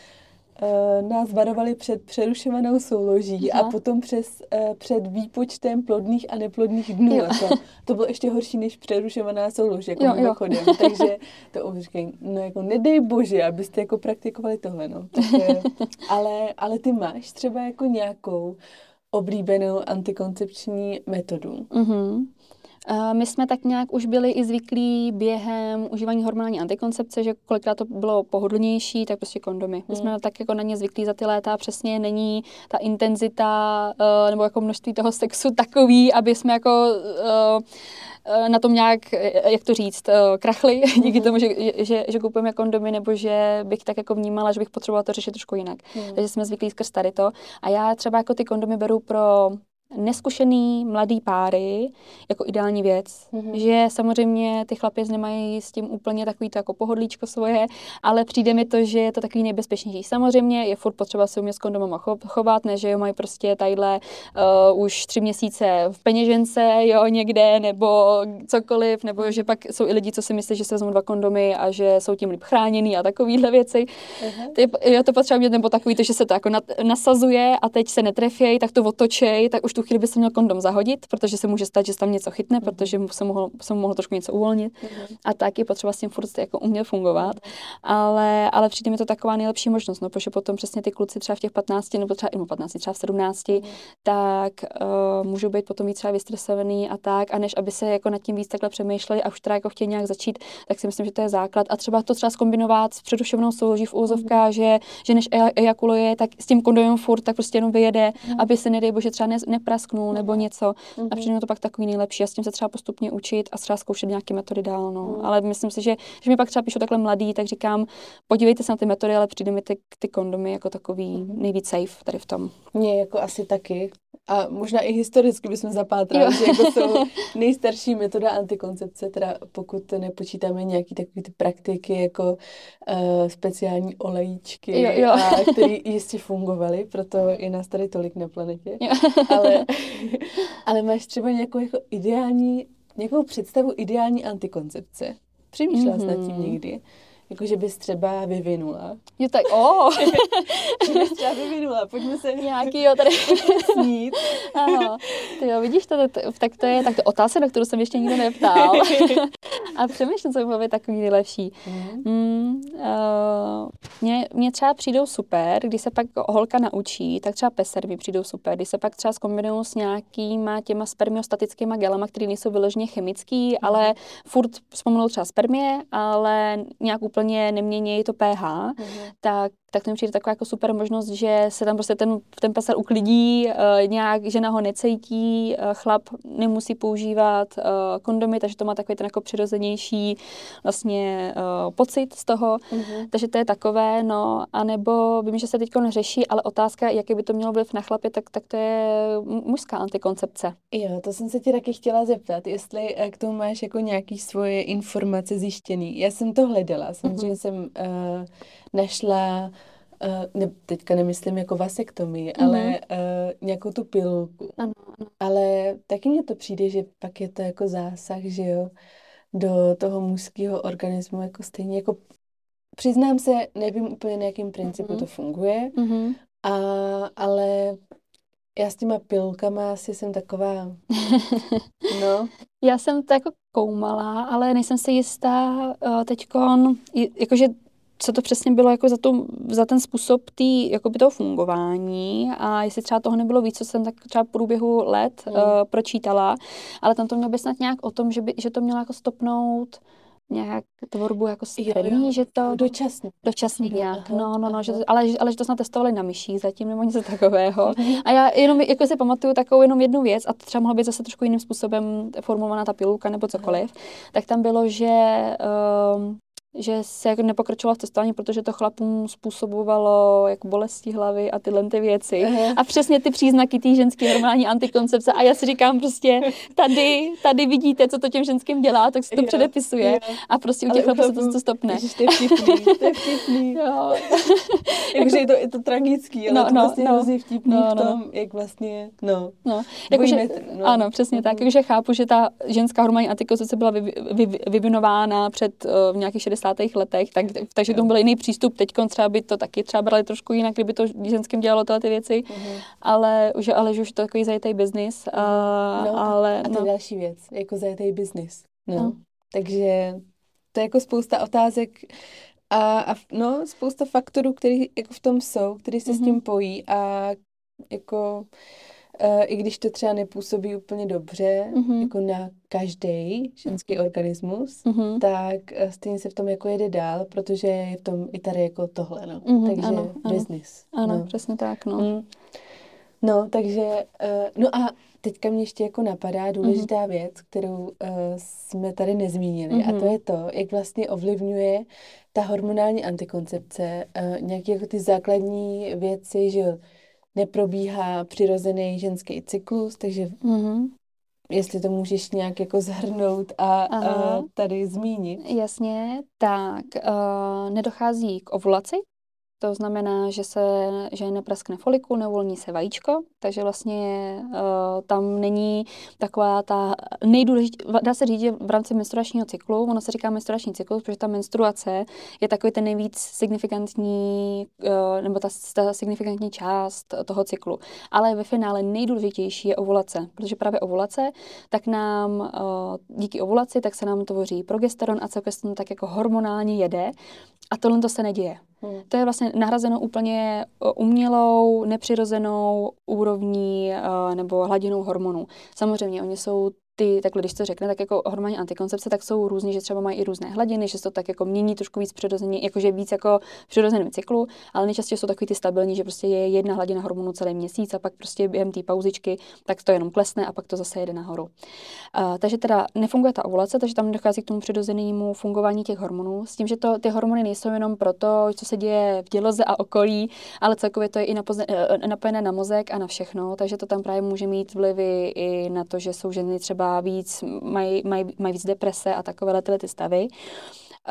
uh, nás varovali před přerušovanou souloží Aha. a potom přes, uh, před výpočtem plodných a neplodných dnů. Jako, to bylo ještě horší než přerušovaná soulož, jako jo, mimochodem. Jo. Takže to říkají, no jako nedej bože, abyste jako praktikovali tohle, no. Takže, ale, ale ty máš třeba jako nějakou oblíbenou antikoncepční metodu. Mm-hmm. My jsme tak nějak už byli i zvyklí během užívání hormonální antikoncepce, že kolikrát to bylo pohodlnější, tak prostě kondomy. My jsme mm. tak jako na ně zvyklí za ty léta, přesně není ta intenzita uh, nebo jako množství toho sexu takový, aby jsme jako uh, na tom nějak, jak to říct, krachli díky mm. tomu, že, že, že kupujeme kondomy, nebo že bych tak jako vnímala, že bych potřebovala to řešit trošku jinak. Mm. Takže jsme zvyklí skrz tady to. A já třeba jako ty kondomy beru pro neskušený mladý páry jako ideální věc. Mm-hmm. Že samozřejmě ty chlapy nemají s tím úplně takový to jako pohodlíčko svoje, ale přijde mi to, že je to takový nejbezpečnější. Samozřejmě je furt potřeba se umět s kondomama chovat, ne, že jo, mají prostě tadyhle uh, už tři měsíce v peněžence, jo, někde, nebo cokoliv, nebo že pak jsou i lidi, co si myslí, že se vezmou dva kondomy a že jsou tím líp chráněný a takovýhle věci. Uh-huh. Ty, je to potřeba mít, nebo takový to, že se to jako nasazuje a teď se netrefějí, tak to otočej, tak už tu chvíli by se měl kondom zahodit, protože se může stát, že se tam něco chytne, mm-hmm. protože mu se, mohlo, se mu mohlo trošku něco uvolnit. Mm-hmm. A tak je potřeba s tím furt jako umět fungovat. Ale, ale přijde mi to taková nejlepší možnost, no, protože potom přesně ty kluci třeba v těch 15 nebo třeba i 15, třeba v 17, mm-hmm. tak uh, můžou být potom víc třeba vystresovaný a tak, a než aby se jako nad tím víc takhle přemýšleli a už teda jako chtějí nějak začít, tak si myslím, že to je základ. A třeba to třeba skombinovat s přerušovanou souloží v úzovkách, mm-hmm. že, že než ejakuluje, tak s tím kondomem furt tak prostě jenom vyjede, mm-hmm. aby se nedej bože třeba ne, neprasknul nebo něco. Mm-hmm. A přijde to pak takový nejlepší a s tím se třeba postupně učit a třeba zkoušet nějaké metody dál. No. Mm. Ale myslím si, že, že mi pak třeba píšu takhle mladý, tak říkám, podívejte se na ty metody, ale přijde mi ty, ty kondomy jako takový mm-hmm. nejvíc safe tady v tom. Mně jako asi taky. A možná i historicky bychom zapátrali, že jako jsou nejstarší metoda antikoncepce, teda pokud nepočítáme nějaký takový ty praktiky jako uh, speciální olejíčky, jo, jo. A, které jistě fungovaly, proto je nás tady tolik na planetě. Jo. Ale, ale máš třeba nějakou jako ideální, nějakou představu ideální antikoncepce? Přemýšlela mm-hmm. jsi nad tím mhm. někdy? Jako, že bys třeba vyvinula. Jo, tak, o! Oh. že bys třeba vyvinula, pojďme se... Nějaký, jo, tady... snít. Aha. Ty jo, vidíš to, to, tak to je tak to otázka, na kterou jsem ještě nikdo neptal. a přemýšlím, co by bylo takový nejlepší. Mm. Mm, uh, mě, mě třeba přijdou super, když se pak holka naučí, tak třeba peser mi přijdou super, když se pak třeba zkombinují s nějakýma těma spermiostatickými gelama, které nejsou vyloženě chemický, mm. ale furt vzpomenou třeba spermie, ale nějak úplně úplně nemění to pH, mm-hmm. tak, tak to mi přijde taková jako super možnost, že se tam prostě ten, ten pasar uklidí, uh, nějak žena ho necejtí, uh, chlap nemusí používat uh, kondomy, takže to má takový ten jako přirozenější vlastně uh, pocit z toho, mm-hmm. takže to je takové, no, anebo vím, že se teď neřeší, ale otázka, jaký by to mělo vliv na chlapě, tak, tak to je mužská antikoncepce. Jo, to jsem se ti taky chtěla zeptat, jestli k tomu máš jako nějaký svoje informace zjištěný. Já jsem to hledala, jsem Samozřejmě jsem uh, našla, uh, ne, teďka nemyslím jako vasektomii, mm-hmm. ale uh, nějakou tu pilulku. Ano, ano. Ale taky mně to přijde, že pak je to jako zásah, že jo, do toho mužského organismu jako stejně jako Přiznám se, nevím úplně, na jakým principu mm-hmm. to funguje, mm-hmm. a, ale já s těma pilkama asi jsem taková, no. Já jsem to jako koumala, ale nejsem si jistá uh, teďkon, jakože co to přesně bylo jako za, tu, za ten způsob tý, jakoby toho fungování a jestli třeba toho nebylo víc, co jsem tak třeba v průběhu let mm. uh, pročítala, ale tam to mělo být snad nějak o tom, že, by, že to mělo jako stopnout nějak tvorbu jako střední, že to... Dočasný. Dočasný nějak, no, no, no, že to, ale, ale že to snad testovali na myší zatím nebo něco takového. A já jenom jako si pamatuju takovou jenom jednu věc, a to třeba mohlo být zase trošku jiným způsobem formulovaná ta pilulka nebo cokoliv, tak tam bylo, že um, že se jako nepokračovala v testování, protože to chlapům způsobovalo jako bolesti hlavy a tyhle ty věci. Uh-huh. A přesně ty příznaky té ženské hormonální antikoncepce. A já si říkám prostě, tady, tady vidíte, co to těm ženským dělá, tak se to jo, předepisuje. Jo. A prostě u těch chlapů se to, to stopne. Ježiš, to je vtipný, to je vtipný. Jakože je to, je to tragický, ale no, to no, vlastně no, hrozně vtipný no, no. v tom, jak vlastně, no. no. Jako, že, no. Ano, přesně tak. Mhm. Takže chápu, že ta ženská hormonální antikoncepce byla vy, vy, vy, vyvinována před uh, nějakých 60 60. letech, tak, takže to byl jiný přístup. Teď třeba by to taky třeba brali trošku jinak, kdyby to ženským dělalo tyhle ty věci, mm-hmm. ale, už, ale že už to takový zajetý biznis. A, no, ale, a to no. je další věc, jako zajetý biznis. No. no. Takže to je jako spousta otázek a, a no, spousta faktorů, které jako v tom jsou, které se mm-hmm. s tím mhm. pojí a jako Uh, i když to třeba nepůsobí úplně dobře, mm-hmm. jako na každý ženský organismus, mm-hmm. tak uh, stejně se v tom jako jede dál, protože je v tom i tady jako tohle, no. Mm-hmm, takže ano, business. Ano, no. přesně tak, no. Mm. No, takže, uh, no a teďka mě ještě jako napadá důležitá mm-hmm. věc, kterou uh, jsme tady nezmínili mm-hmm. a to mhm. je to, jak vlastně ovlivňuje ta hormonální antikoncepce uh, nějaké jako ty základní věci, že jo, neprobíhá přirozený ženský cyklus, takže mm-hmm. jestli to můžeš nějak jako zhrnout a, a tady zmínit. Jasně, tak uh, nedochází k ovulaci, to znamená, že se že nepraskne folikul, neuvolní se vajíčko, takže vlastně uh, tam není taková ta nejdůležitější, dá se říct, že v rámci menstruačního cyklu, ono se říká menstruační cyklus, protože ta menstruace je takový ten nejvíc signifikantní, uh, nebo ta, ta signifikantní část toho cyklu. Ale ve finále nejdůležitější je ovulace, protože právě ovulace, tak nám uh, díky ovulaci, tak se nám tvoří progesteron a celkem tak jako hormonálně jede a tohle to se neděje. Hmm. To je vlastně nahrazeno úplně umělou, nepřirozenou úrovní uh, nebo hladinou hormonů. Samozřejmě, oni jsou ty, takhle když to řekne, tak jako hormonální antikoncepce, tak jsou různý, že třeba mají i různé hladiny, že se to tak jako mění trošku víc přirozeně, jakože víc jako v přirozeném cyklu, ale nejčastěji jsou takový ty stabilní, že prostě je jedna hladina hormonů celý měsíc a pak prostě během té pauzičky, tak to jenom klesne a pak to zase jede nahoru. Uh, takže teda nefunguje ta ovulace, takže tam dochází k tomu přirozenému fungování těch hormonů, s tím, že to, ty hormony nejsou jenom proto, co se děje v děloze a okolí, ale celkově to je i eh, napojené na mozek a na všechno, takže to tam právě může mít vlivy i na to, že jsou ženy třeba víc, mají, mají, mají víc deprese a takové tyhle ty stavy.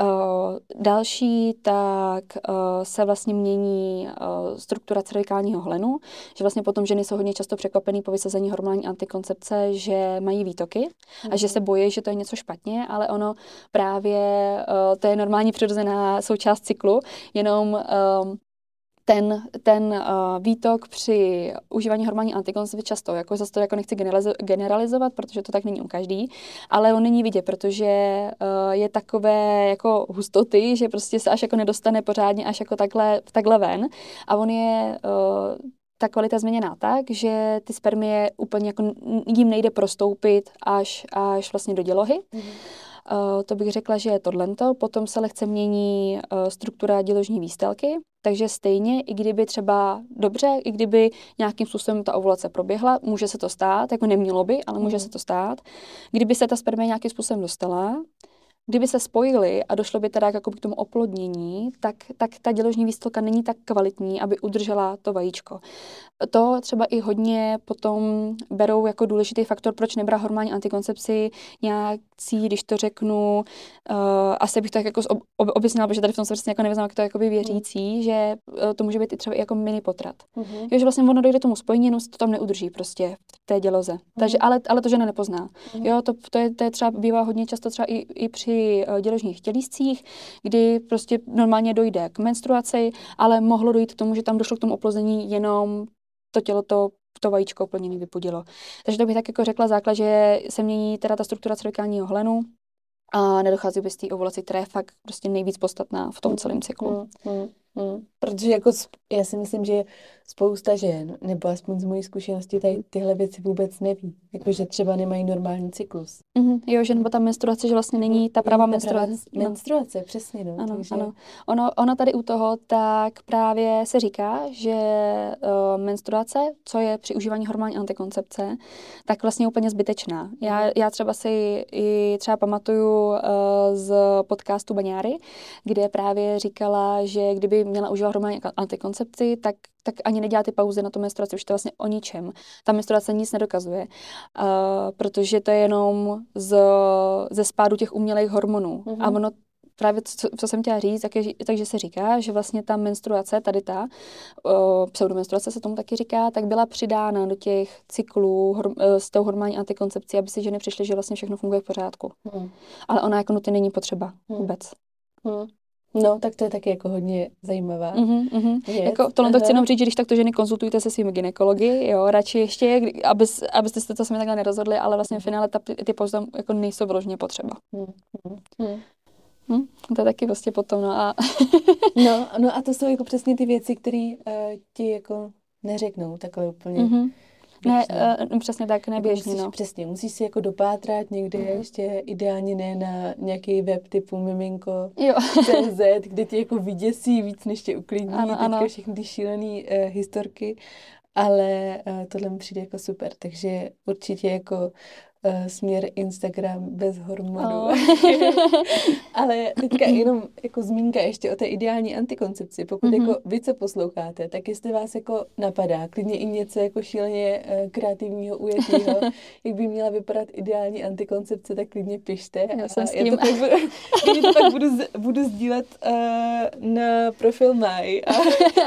Uh, další, tak uh, se vlastně mění uh, struktura cervikálního hlenu, že vlastně potom ženy jsou hodně často překvapený po vysazení hormonální antikoncepce, že mají výtoky mm. a že se bojí, že to je něco špatně, ale ono právě, uh, to je normální přirozená součást cyklu, jenom uh, ten, ten uh, výtok při užívání hormonální antikoncepce často, jako zase to jako nechci generalizovat, protože to tak není u každý, ale on není vidět, protože uh, je takové jako hustoty, že prostě se až jako nedostane pořádně až jako takhle, takhle ven a on je uh, ta kvalita změněná tak, že ty spermie úplně jako jim nejde prostoupit až, až vlastně do dělohy. Mm-hmm. Uh, to bych řekla, že je tohlento. Potom se lehce mění uh, struktura děložní výstelky, takže stejně, i kdyby třeba dobře, i kdyby nějakým způsobem ta ovulace proběhla, může se to stát, jako nemělo by, ale může mm. se to stát. Kdyby se ta spermie nějakým způsobem dostala, Kdyby se spojili a došlo by teda jako k tomu oplodnění, tak, tak ta děložní výstelka není tak kvalitní, aby udržela to vajíčko. To třeba i hodně potom berou jako důležitý faktor, proč nebrá hormonální antikoncepci nějaký, když to řeknu, uh, asi bych to tak jako ob, objasnila, protože tady v tom se vlastně jako nevyznám, jak to jakoby věřící, mm. že uh, to může být i třeba jako mini potrat. Mm-hmm. Jo, že vlastně ono dojde tomu spojení, jenom se to tam neudrží prostě v té děloze. Mm. Takže, ale, ale to žena nepozná. Mm. Jo, to, to, je, to je třeba, bývá hodně často třeba i, i při Eh, děložních tělíscích, kdy prostě normálně dojde k menstruaci, ale mohlo dojít k tomu, že tam došlo k tomu oplození jenom to tělo to to vajíčko úplně nevypudilo. Takže to bych tak jako řekla základ, že se mění teda ta struktura cervikálního hlenu a nedochází bez té ovulaci, která je fakt prostě nejvíc podstatná v tom celém cyklu. Hmm, hmm, hmm. Protože jako já si myslím, že spousta žen, nebo aspoň z mojí zkušenosti, tady tyhle věci vůbec neví. Jakože třeba nemají normální cyklus. Mm-hmm. Jo, že nebo ta menstruace, že vlastně není ta pravá menstruace. No. Menstruace, přesně. No, ano, takže... ano. Ono, ono tady u toho, tak právě se říká, že uh, menstruace, co je při užívání hormonální antikoncepce, tak vlastně je úplně zbytečná. Já, mhm. já třeba si i třeba pamatuju uh, z podcastu Baňáry, kde právě říkala, že kdyby měla užívat hormonální antikoncepci, tak tak ani nedělá ty pauzy na tu menstruaci, už to vlastně o ničem. Ta menstruace nic nedokazuje, uh, protože to je jenom z, ze spádu těch umělých hormonů. Mm-hmm. A ono právě co, co jsem chtěla říct, tak je, takže se říká, že vlastně ta menstruace, tady ta uh, pseudomenstruace se tomu taky říká, tak byla přidána do těch cyklů hor, uh, s tou hormonální antikoncepcí, aby si ženy přišly, že vlastně všechno funguje v pořádku. Mm. Ale ona jako nutně není potřeba mm. vůbec. Mm. No, tak to je taky jako hodně zajímavá mm-hmm, mm-hmm. Jako tohle to chci jenom říct, že když tak to ženy konzultujte se svými gynekology, jo, radši ještě, aby, abyste se to sami takhle nerozhodli, ale vlastně v finále ta, ty pauzy jako nejsou vyloženě potřeba. Mm-hmm. Hm? To je taky prostě potom, no a... no, no a to jsou jako přesně ty věci, které uh, ti jako neřeknou takhle úplně. Mm-hmm. Ne, uh, přesně tak, neběžně, musíš, no. Přesně, musíš si jako dopátrat někde, mm. ještě ideálně ne na nějaký web typu miminko jo. CZ, kde ti jako vyděsí víc, než tě uklidní, ano, teďka ano. všechny ty šílené uh, historky, ale uh, tohle mi přijde jako super, takže určitě jako uh, směr Instagram bez hormonů. Oh. Ale teďka jenom jako zmínka ještě o té ideální antikoncepci. Pokud mm-hmm. jako vy, co posloucháte, tak jestli vás jako napadá, klidně i něco jako šíleně uh, kreativního, ujetého, jak by měla vypadat ideální antikoncepce, tak klidně pište. Já jsem s tím. Já to pak budu, to pak budu, budu sdílet uh, na profil Maj. A,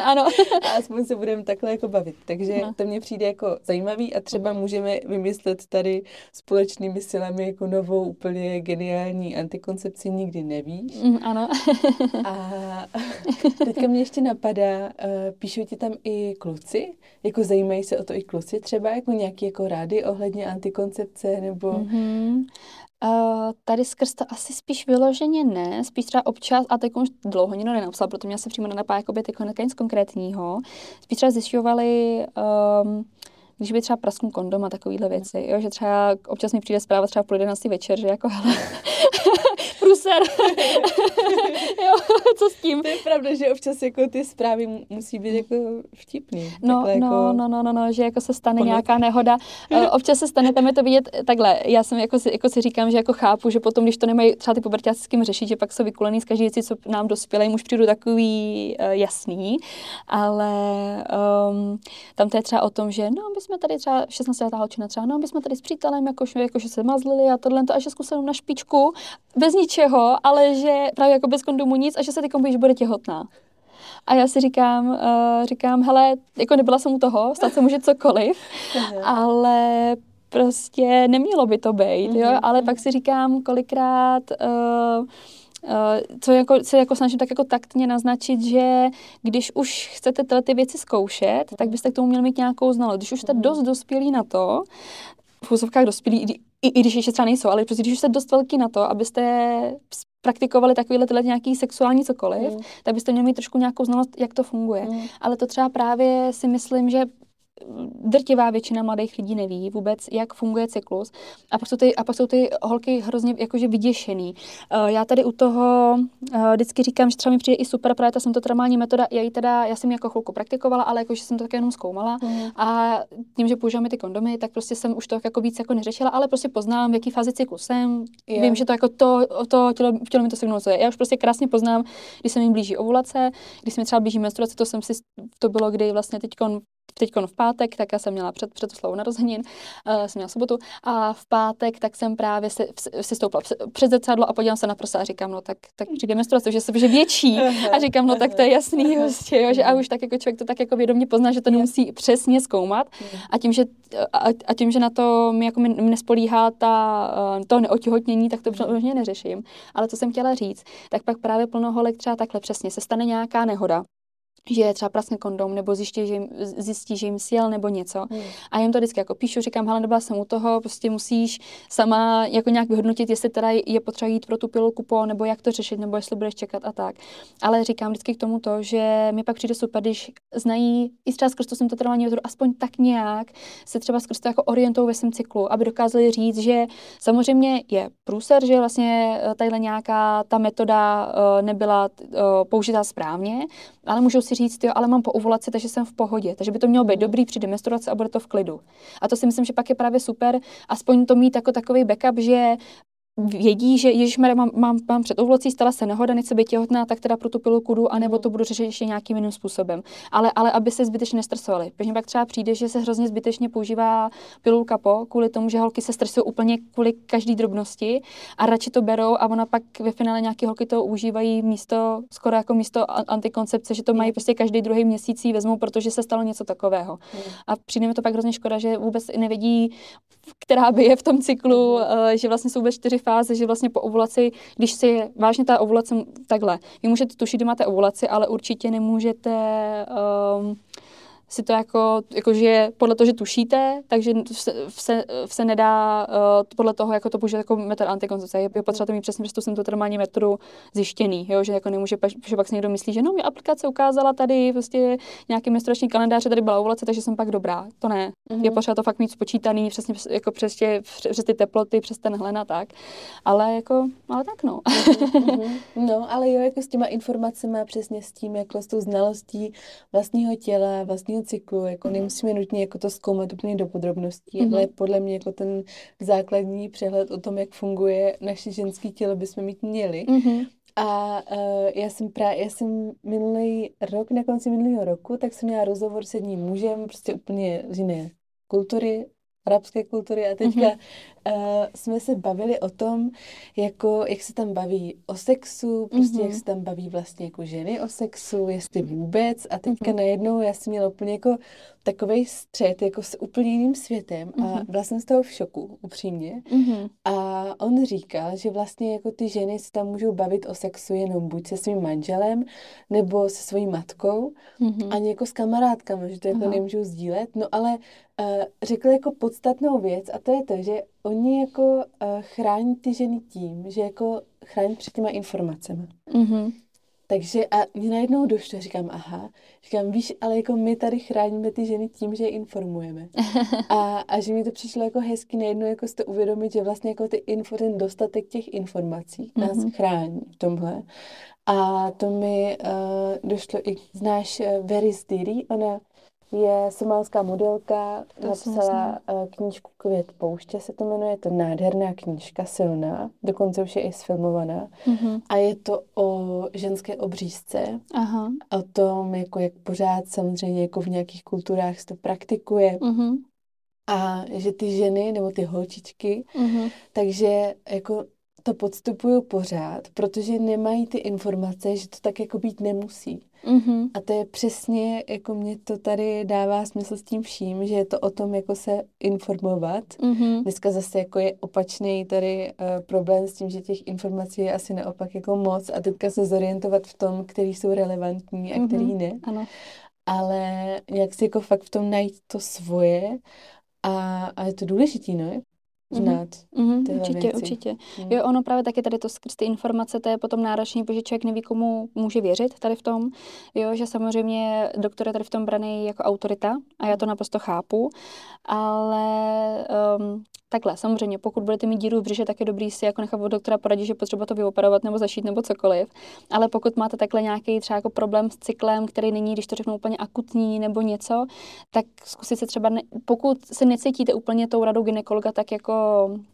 ano. A aspoň se budeme takhle jako bavit. Takže no. to mně přijde jako zajímavý a třeba můžeme vymyslet tady společnými silami jako novou úplně geniální antikoncepci nikdy nevíš. Mm, ano. a teďka mě ještě napadá, uh, píšou ti tam i kluci? Jako zajímají se o to i kluci třeba? Jako nějaký jako rády ohledně antikoncepce nebo... Mm-hmm. Uh, tady skrz to asi spíš vyloženě ne, spíš třeba občas, a teď už dlouho nikdo nenapsal, proto mě se přímo nenapadá jako by nic konkrétního. Spíš třeba zjišťovali um, když by třeba prasknu kondom a takovýhle věci, jo, že třeba občas mi přijde zpráva třeba v půl večer, že jako hele, pruser, jo, co s tím? To je pravda, že občas jako ty zprávy musí být jako vtipný. No, no, jako... no, no, no, no, že jako se stane Pohled. nějaká nehoda. Eh, občas se stane, tam je to vidět takhle, já jsem jako si, jako si říkám, že jako chápu, že potom, když to nemají třeba ty pubertáci s kým řešit, že pak jsou vykulený z každé věci, co nám dospělej, už přijdu takový uh, jasný, ale um, tam to je třeba o tom, že no, my jsme tady třeba 16 letá holčina třeba, no, my jsme tady s přítelem, jakož, jakože se mazlili a tohle, a že zkusili na špičku, bez ničeho, ale že právě jako bez kondomu nic a že se ty že bude těhotná. A já si říkám, uh, říkám, hele, jako nebyla jsem u toho, stát se může cokoliv, ale prostě nemělo by to být, jo, mhm, ale mhm. pak si říkám, kolikrát uh, Uh, co jako, se jako snažím tak jako taktně naznačit, že když už chcete tyhle ty věci zkoušet, tak byste k tomu měli mít nějakou znalost. Když už jste mhm. dost dospělí na to, v úzovkách dospělí, i, i když ještě třeba nejsou, ale prostě když už jste dost velký na to, abyste praktikovali takovýhle tyhle nějaký sexuální cokoliv, mm. tak byste měli mít trošku nějakou znalost, jak to funguje. Mm. Ale to třeba právě si myslím, že drtivá většina mladých lidí neví vůbec, jak funguje cyklus. A pak jsou ty, a pak jsou ty holky hrozně jakože vyděšený. Uh, já tady u toho uh, vždycky říkám, že třeba mi přijde i super, právě ta symptotermální metoda, já ji teda, já jsem ji jako chvilku praktikovala, ale jakože jsem to také jenom zkoumala. Mm. A tím, že používáme ty kondomy, tak prostě jsem už to jako víc jako neřešila, ale prostě poznám, v jaký fázi cyklu jsem. Yeah. Vím, že to jako to, to tělo, tělo mi to signalizuje. Já už prostě krásně poznám, když se mi blíží ovulace, když se mi třeba blíží menstruace, to jsem si, to bylo, kdy vlastně teď teď v pátek, tak já jsem měla před, před oslavou narozenin, uh, jsem měla sobotu a v pátek tak jsem právě si, si stoupla před zrcadlo a podívám se na prsa a říkám, no tak, tak přijde menstruace, že jsem že větší. A říkám, no tak to je jasný, prostě, jo, že a už tak jako člověk to tak jako vědomě pozná, že to nemusí přesně zkoumat. A tím, že, a, a tím, že na to mi jako mi nespolíhá ta, uh, to neotihotnění, tak to přesně neřeším. Ale co jsem chtěla říct, tak pak právě plno holek třeba takhle přesně se stane nějaká nehoda že třeba prasne kondom, nebo zjistí, že jim, zjistí, že jim sjel nebo něco. Hmm. A jim to vždycky jako píšu, říkám, hele, nebyla jsem u toho, prostě musíš sama jako nějak vyhodnotit, jestli teda je potřeba jít pro tu pilulku po, nebo jak to řešit, nebo jestli budeš čekat a tak. Ale říkám vždycky k tomu to, že mi pak přijde super, když znají i třeba skrz to symptomatování metodu, aspoň tak nějak se třeba skrz to jako orientou ve svém cyklu, aby dokázali říct, že samozřejmě je průser, že vlastně eh, tadyhle nějaká ta metoda uh, nebyla uh, použitá správně, ale můžou si říct, jo, ale mám po ovulaci, takže jsem v pohodě. Takže by to mělo být dobrý při menstruaci a bude to v klidu. A to si myslím, že pak je právě super, aspoň to mít jako takový backup, že vědí, že Ježíš mám, mám, mám před ovulací, stala se nehoda, nechce být těhotná, tak teda pro tu pilulku jdu, anebo to budu řešit ještě nějakým jiným způsobem. Ale, ale aby se zbytečně nestresovali. Protože pak třeba přijde, že se hrozně zbytečně používá pilulka po, kvůli tomu, že holky se stresují úplně kvůli každé drobnosti a radši to berou a ona pak ve finále nějaké holky to užívají místo, skoro jako místo antikoncepce, že to mají prostě každý druhý měsíc vezmou, protože se stalo něco takového. A přijde mi to pak hrozně škoda, že vůbec nevědí, která by je v tom cyklu, eh, že vlastně jsou vůbec čtyři fáze, že vlastně po ovulaci, když si je vážně ta ovulace takhle, vy můžete tušit, že máte ovulaci, ale určitě nemůžete um, si to jako, jako že podle toho, že tušíte, takže se, se nedá uh, podle toho, jako to použít jako metod antikoncepce. Je, je potřeba to mít přesně přes tu symptotermální metodu zjištěný, jo? že jako nemůže, že pak si někdo myslí, že no, mě aplikace ukázala tady prostě nějaký menstruační kalendář, tady byla ovulace, takže jsem pak dobrá. To ne. Mm-hmm. Je potřeba to fakt mít spočítaný přesně jako přes, tě, přes ty teploty, přes ten hlen tak. Ale jako, ale tak no. mm-hmm. No, ale jo, jako s těma informacemi, přesně s tím, jako s tou znalostí vlastního těla, vlastního cyklu, jako mhm. nemusíme nutně jako to zkoumat úplně do podrobností, mm-hmm. ale podle mě jako ten základní přehled o tom, jak funguje naše ženské tělo, bychom mít měli. Mm-hmm. A uh, já jsem právě, já jsem minulý rok, na konci minulého roku, tak jsem měla rozhovor s jedním mužem, prostě úplně z jiné kultury, arabské kultury a teďka mm-hmm. uh, jsme se bavili o tom, jako, jak se tam baví o sexu, prostě mm-hmm. jak se tam baví vlastně jako ženy o sexu, jestli vůbec a teďka mm-hmm. najednou já jsem měla úplně jako takový střed jako s úplně jiným světem mm-hmm. a byla jsem z toho v šoku, upřímně. Mm-hmm. A on říkal, že vlastně jako ty ženy se tam můžou bavit o sexu jenom buď se svým manželem, nebo se svojí matkou, mm-hmm. ani jako s kamarádkami, že to jako Aha. nemůžou sdílet. No ale uh, řekl jako podstatnou věc a to je to, že oni jako uh, chrání ty ženy tím, že jako chrání před těma informacemi. Mm-hmm. Takže a mě najednou došlo, říkám, aha, říkám, víš, ale jako my tady chráníme ty ženy tím, že je informujeme. A, a že mi to přišlo jako hezky najednou jako si to uvědomit, že vlastně jako ty info, ten dostatek těch informací nás mm-hmm. chrání v tomhle. A to mi uh, došlo i, znáš uh, Veris Diri, ona je somálská modelka, to napsala uh, knížku Květ pouště, se to jmenuje, je to nádherná knížka, silná, dokonce už je i sfilmovaná. Mm-hmm. A je to o ženské obřízce, Aha. o tom, jako jak pořád samozřejmě jako v nějakých kulturách se to praktikuje. Mm-hmm. A že ty ženy, nebo ty holčičky, mm-hmm. takže jako to podstupují pořád, protože nemají ty informace, že to tak jako být nemusí. Mm-hmm. A to je přesně, jako mě to tady dává smysl s tím vším, že je to o tom, jako se informovat. Mm-hmm. Dneska zase jako je opačný tady uh, problém s tím, že těch informací je asi naopak jako moc a teďka se zorientovat v tom, který jsou relevantní a mm-hmm. který ne. Ano. Ale jak si jako fakt v tom najít to svoje a, a je to důležitý, no, znát. Mm-hmm, určitě, věci. určitě. Mm. Jo, ono právě taky tady to skrz ty informace, to je potom náročný, protože člověk neví, komu může věřit tady v tom. Jo, že samozřejmě doktor je tady v tom braný jako autorita a já to naprosto chápu, ale um, Takhle, samozřejmě, pokud budete mít díru v břiše, tak je dobrý si jako nechat od doktora poradit, že potřeba to vyoperovat nebo zašít nebo cokoliv. Ale pokud máte takhle nějaký třeba jako problém s cyklem, který není, když to řeknu úplně akutní nebo něco, tak zkusit se třeba, ne, pokud se necítíte úplně tou radou ginekologa tak jako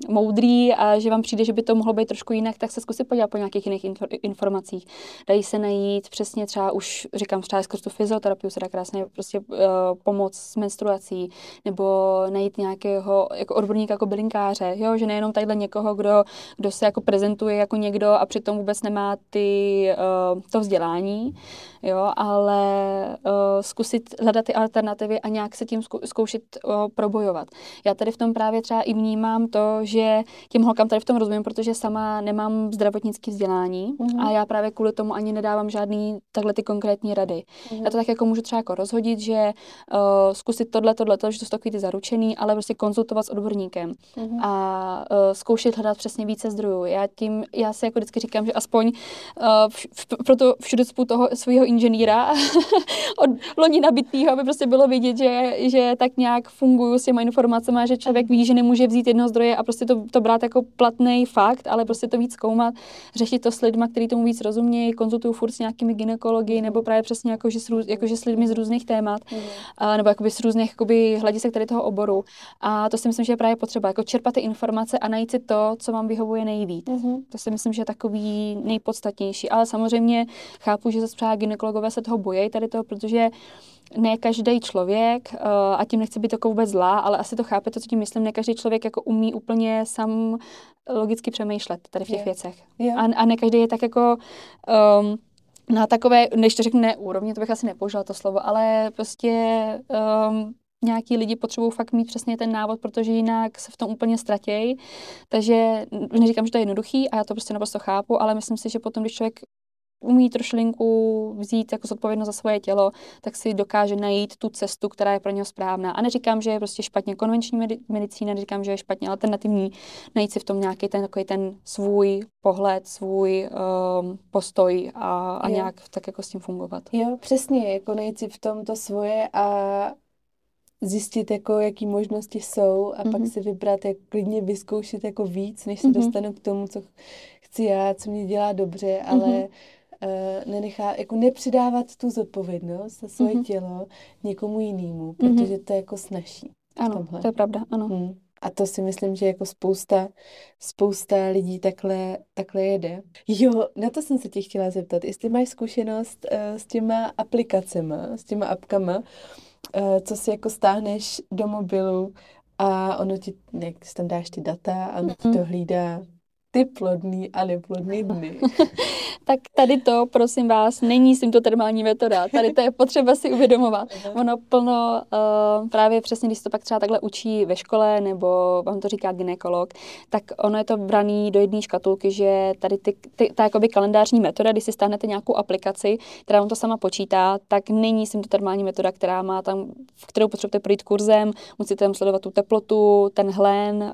moudrý a že vám přijde, že by to mohlo být trošku jinak, tak se zkusit podívat po nějakých jiných informacích. Dají se najít přesně třeba už, říkám, třeba skrz tu fyzioterapii se dá krásně prostě uh, pomoc s menstruací nebo najít nějakého jako odborníka jako bylinkáře, jo, že nejenom tadyhle někoho, kdo, kdo se jako prezentuje jako někdo a přitom vůbec nemá ty, uh, to vzdělání, jo, ale uh, zkusit hledat ty alternativy a nějak se tím zkoušet uh, probojovat. Já tady v tom právě třeba i vnímám říkám to, že těm holkám tady v tom rozumím, protože sama nemám zdravotnické vzdělání mm-hmm. a já právě kvůli tomu ani nedávám žádný takhle ty konkrétní rady. Mm-hmm. Já to tak jako můžu třeba jako rozhodit, že uh, zkusit tohle, tohle, tohle, že to jsou takový ty zaručený, ale prostě konzultovat s odborníkem mm-hmm. a uh, zkoušet hledat přesně více zdrojů. Já tím, já si jako vždycky říkám, že aspoň uh, v, v, proto všude spolu toho svého inženýra od loni nabitýho, aby prostě bylo vidět, že, že tak nějak funguju s těma informacemi, že člověk ví, že nemůže vzít jedno zdroje a prostě to, to brát jako platný fakt, ale prostě to víc zkoumat, řešit to s lidmi, kteří tomu víc rozumějí, konzultuju furt s nějakými ginekology nebo právě přesně jako, že s, jako, že s lidmi z různých témat, mm. a, nebo jakoby z různých jakoby, hledisek tady toho oboru. A to si myslím, že je právě potřeba, jako čerpat ty informace a najít si to, co vám vyhovuje nejvíc. Mm. To si myslím, že je takový nejpodstatnější. Ale samozřejmě chápu, že zase třeba ginekologové se toho bojí tady toho, protože ne každý člověk, uh, a tím nechci být jako vůbec zlá, ale asi to chápe to, co tím myslím, ne každý člověk jako umí úplně sam logicky přemýšlet tady v těch je. věcech. Je. A, a ne každý je tak jako um, na takové, než to řeknu ne úrovni, to bych asi nepoužila to slovo, ale prostě um, nějaký lidi potřebují fakt mít přesně ten návod, protože jinak se v tom úplně ztratějí. Takže neříkám, že to je jednoduchý a já to prostě naprosto chápu, ale myslím si, že potom, když člověk umí trošilinku vzít jako zodpovědnost za svoje tělo, tak si dokáže najít tu cestu, která je pro něho správná. A neříkám, že je prostě špatně konvenční medicína, neříkám, že je špatně alternativní, najít si v tom nějaký ten takový ten svůj pohled, svůj um, postoj a, a nějak tak jako s tím fungovat. Jo, přesně, jako najít si v tom to svoje a zjistit, jako, jaký možnosti jsou a mm-hmm. pak mhm. si vybrat, jak klidně vyzkoušet jako víc, než se mm-hmm. dostanu k tomu, co chci já, co mě dělá dobře, ale mm-hmm uh, nenechá, jako nepřidávat tu zodpovědnost za svoje mm-hmm. tělo někomu jinému, mhm. protože mm-hmm. to je jako snaží. Ano, to je pravda, ano. Hmm. A to si myslím, že jako spousta, spousta lidí takhle, takhle jede. Jo, na to jsem se tě chtěla zeptat, jestli máš zkušenost uh, s těma aplikacemi, s těma apkama, uh, co si jako stáhneš do mobilu a ono ti, jak tam dáš ty data a ono mm-hmm. ti to hlídá ty plodný a neplodný dny. tak tady to, prosím vás, není symptotermální metoda. Tady to je potřeba si uvědomovat. Ono plno, uh, právě přesně, když to pak třeba takhle učí ve škole, nebo vám to říká ginekolog, tak ono je to braný do jedné škatulky, že tady ty, ty, ta jakoby kalendářní metoda, když si stáhnete nějakou aplikaci, která vám to sama počítá, tak není symptotermální metoda, která má tam, v kterou potřebujete projít kurzem, musíte tam sledovat tu teplotu, ten hlen, uh,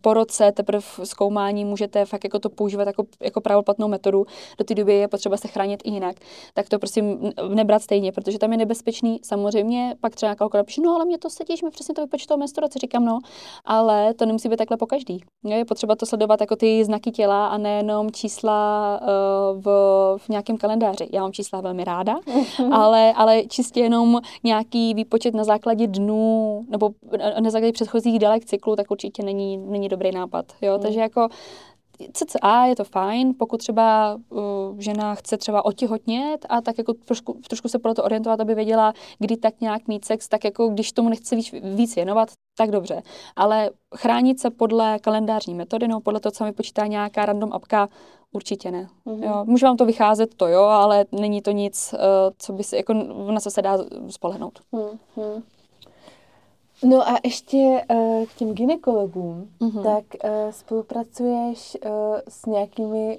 po roce teprve zkoumání můžete fakt jako to používat jako, jako právoplatnou metodu. Do té doby je potřeba se chránit i jinak. Tak to prosím nebrat stejně, protože tam je nebezpečný. Samozřejmě pak třeba kalkulator napíše, no ale mě to sedíš, mi přesně to vypočítalo menstruaci, říkám no, ale to nemusí být takhle po každý. Je potřeba to sledovat jako ty znaky těla a nejenom čísla uh, v, v nějakém kalendáři. Já mám čísla velmi ráda, ale, ale čistě jenom nějaký výpočet na základě dnů nebo na základě předchozích délek cyklu, tak určitě není, není dobrý nápad. Jo? Mm. Takže jako CCA je to fajn, pokud třeba uh, žena chce třeba otěhotnět a tak jako trošku, trošku se pro to orientovat, aby věděla, kdy tak nějak mít sex, tak jako když tomu nechce víc, víc věnovat, tak dobře. Ale chránit se podle kalendářní metody, no podle toho, co mi počítá nějaká random apka, určitě ne. Mm-hmm. Jo, může vám to vycházet, to jo, ale není to nic, uh, co by se, jako na co se dá spolehnout. Mm-hmm. No a ještě uh, k těm ginekologům, mm-hmm. tak uh, spolupracuješ uh, s nějakými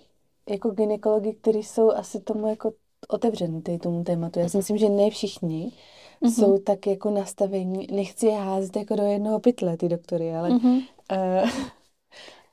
jako ginekologi, kteří jsou asi tomu jako otevření tomu tématu. Já si myslím, že ne všichni mm-hmm. jsou tak jako nastavení, nechci je házet jako do jednoho pytle, ty doktory, ale mm-hmm. uh,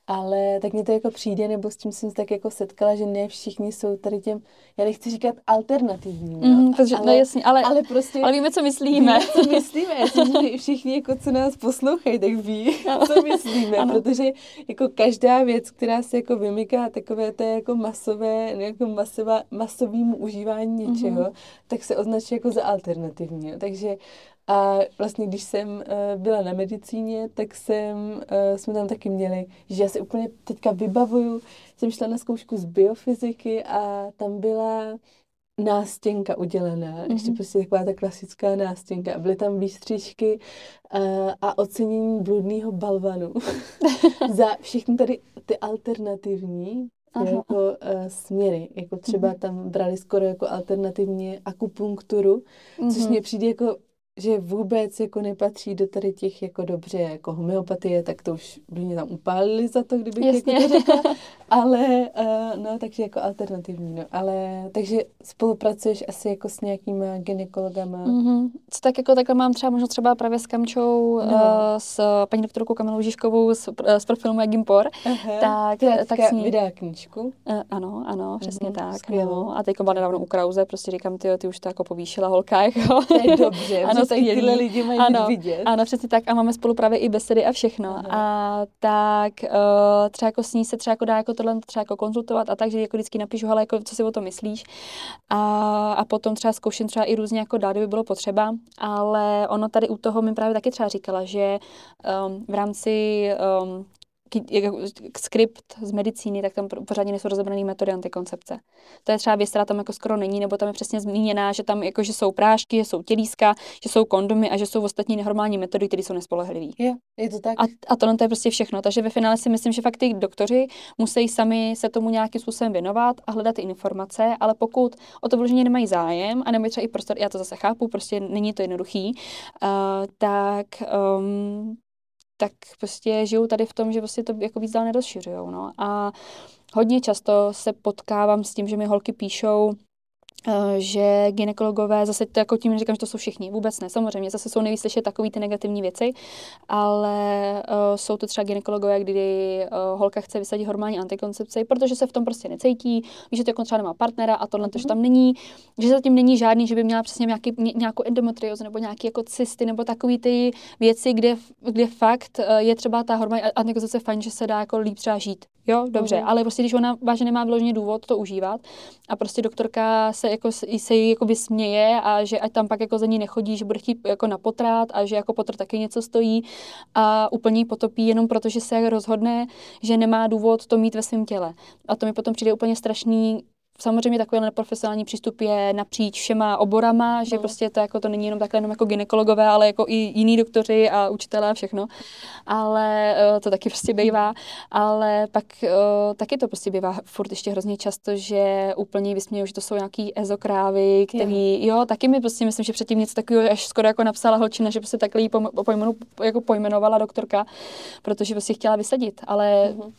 ale tak mě to jako přijde, nebo s tím jsem se tak jako setkala, že ne všichni jsou tady těm, já nechci říkat alternativní, mm, no, protože, ale, no jasně, ale, ale, prostě, ale víme, co myslíme. Víme, co myslíme, si, všichni, jako, co nás poslouchají, tak ví, ano. co myslíme, ano. protože jako každá věc, která se jako vymyká takové té jako masové, jako masová, masovým užívání něčeho, mm-hmm. tak se označí jako za alternativní. Takže a vlastně, když jsem uh, byla na medicíně, tak jsem, uh, jsme tam taky měli, že já si úplně teďka vybavuju, jsem šla na zkoušku z biofyziky a tam byla nástěnka udělená, mm-hmm. ještě prostě taková ta klasická nástěnka a byly tam výstřižky uh, a ocenění bludného balvanu za všechny tady ty alternativní Aha. jako uh, směry, jako třeba mm-hmm. tam brali skoro jako alternativně akupunkturu, mm-hmm. což mě přijde jako že vůbec jako nepatří do tady těch jako dobře jako homeopatie, tak to už by mě tam upálili za to, kdybych Jasně. jako to řekla. Ale, uh, no, takže jako alternativní, no. Ale, takže spolupracuješ asi jako s nějakýma gynekologama. Mm-hmm. Co tak jako takhle mám třeba možná třeba právě s Kamčou, no. uh, s paní doktorkou Kamilou Žižkovou z, uh, z profilu Megimpor. Uh-huh. Tak, tak s ní... vydá knížku. Uh, ano, ano, přesně uh-huh. tak. No. A teď byla nedávno u Krauze, prostě říkám, ty, ty už to jako povýšila holka. Jako. To je dobře, ano, tak tyhle lidi mají ano, vidět. Ano, přesně tak. A máme spolu právě i besedy a všechno. Aha. A tak uh, třeba jako s ní se třeba jako dá jako tohle třeba jako konzultovat a tak, že jako vždycky napíšu, hele, jako, co si o tom myslíš. A, a potom třeba zkouším třeba i různě jako dál, kdyby bylo potřeba. Ale ono tady u toho mi právě taky třeba říkala, že um, v rámci um, jako skript z medicíny, tak tam pořádně nejsou rozebrané metody antikoncepce. To je třeba věc, která tam jako skoro není, nebo tam je přesně zmíněná, že tam jako, že jsou prášky, že jsou tělíska, že jsou kondomy a že jsou ostatní nenormální metody, které jsou nespolehlivé. Je, je to tak. A, a to, to je prostě všechno. Takže ve finále si myslím, že fakt ty doktoři musí sami se tomu nějakým způsobem věnovat a hledat informace, ale pokud o to vloženě nemají zájem a nemají třeba i prostor, já to zase chápu, prostě není to jednoduchý, uh, tak um, tak prostě žijou tady v tom, že prostě to jako víc dál nerozšiřujou, no. A hodně často se potkávám s tím, že mi holky píšou, že ginekologové, zase to jako tím neříkám, že to jsou všichni, vůbec ne, samozřejmě, zase jsou nejvíc slyšet takový ty negativní věci, ale uh, jsou to třeba ginekologové, kdy uh, holka chce vysadit hormonální antikoncepci, protože se v tom prostě necítí, ví, že to jako třeba nemá partnera a tohle, mm-hmm. že tam není, že zatím není žádný, že by měla přesně nějaký, ně, nějakou endometriozu nebo nějaký jako cysty nebo takový ty věci, kde, kde fakt uh, je třeba ta hormonální antikoncepce fajn, že se dá jako líp třeba žít. Jo, dobře, mm-hmm. ale prostě když ona vážně nemá vyloženě důvod to užívat a prostě doktorka se jako se jí jako směje a že ať tam pak jako za ní nechodí, že bude chtít jako na potrat a že jako potrat taky něco stojí a úplně ji potopí jenom proto, že se rozhodne, že nemá důvod to mít ve svém těle. A to mi potom přijde úplně strašný, Samozřejmě takový neprofesionální přístup je napříč všema oborama, že no. prostě to jako to není jenom takhle jenom jako ginekologové, ale jako i jiní doktoři a učitelé a všechno. Ale uh, to taky prostě bývá. Ale pak uh, taky to prostě bývá furt ještě hrozně často, že úplně vysmějou, že to jsou nějaký ezokrávy, který, jo. jo, taky mi prostě myslím, že předtím něco takového až skoro jako napsala holčina, že prostě takhle pojmenu, jako pojmenovala doktorka, protože prostě chtěla vysadit, ale mm-hmm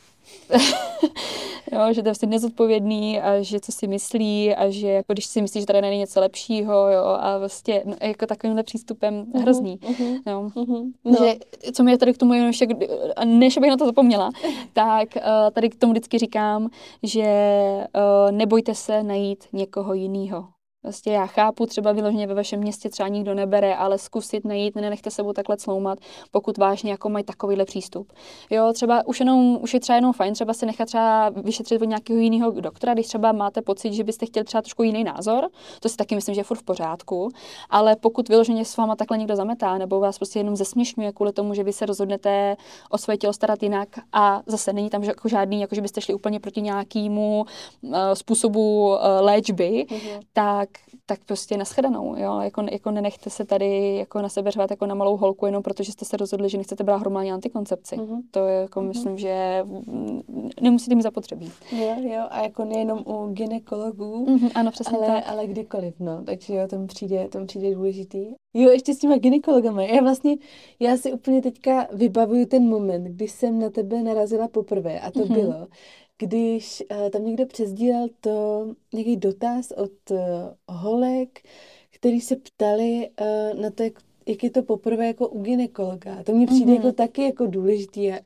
jo, že to je vlastně nezodpovědný a že co si myslí a že jako když si myslí, že tady není něco lepšího jo, a vlastně no, jako takovýmhle přístupem uh-huh, hrozný. Uh-huh, jo. Uh-huh. No. Že, co mi je tady k tomu jenom ještě, než bych na to zapomněla, tak uh, tady k tomu vždycky říkám, že uh, nebojte se najít někoho jiného. Vlastně já chápu, třeba vyloženě ve vašem městě třeba nikdo nebere, ale zkusit najít, nenechte sebou takhle sloumat, pokud vážně jako mají takovýhle přístup. Jo, třeba už, jenom, už je třeba jenom fajn třeba si nechat třeba vyšetřit od nějakého jiného doktora, když třeba máte pocit, že byste chtěli třeba trošku jiný názor, to si taky myslím, že je furt v pořádku, ale pokud vyloženě s váma takhle někdo zametá nebo vás prostě jenom zesměšňuje kvůli tomu, že vy se rozhodnete o své tělo starat jinak a zase není tam jako žádný, jako že byste šli úplně proti nějakému uh, způsobu uh, léčby, mm-hmm. tak tak prostě naschledanou, jo, jako, jako nenechte se tady jako na sebe řvat jako na malou holku, jenom protože jste se rozhodli, že nechcete brát hormonální antikoncepci. Mm-hmm. To je jako, mm-hmm. myslím, že nemusíte mi zapotřebí. Jo, jo, a jako nejenom u ginekologů, mm-hmm, ano, přesně ale, tak. ale kdykoliv, no, takže jo, tam přijde, tam přijde důležitý. Jo, ještě s těma ginekologama. Já vlastně, já si úplně teďka vybavuju ten moment, když jsem na tebe narazila poprvé a to mm-hmm. bylo, když uh, tam někdo přezdílel to, nějaký dotaz od uh, holek, který se ptali uh, na to, jak, jak je to poprvé jako u ginekologa. To mně přijde mm-hmm. jako taky jako důležitý a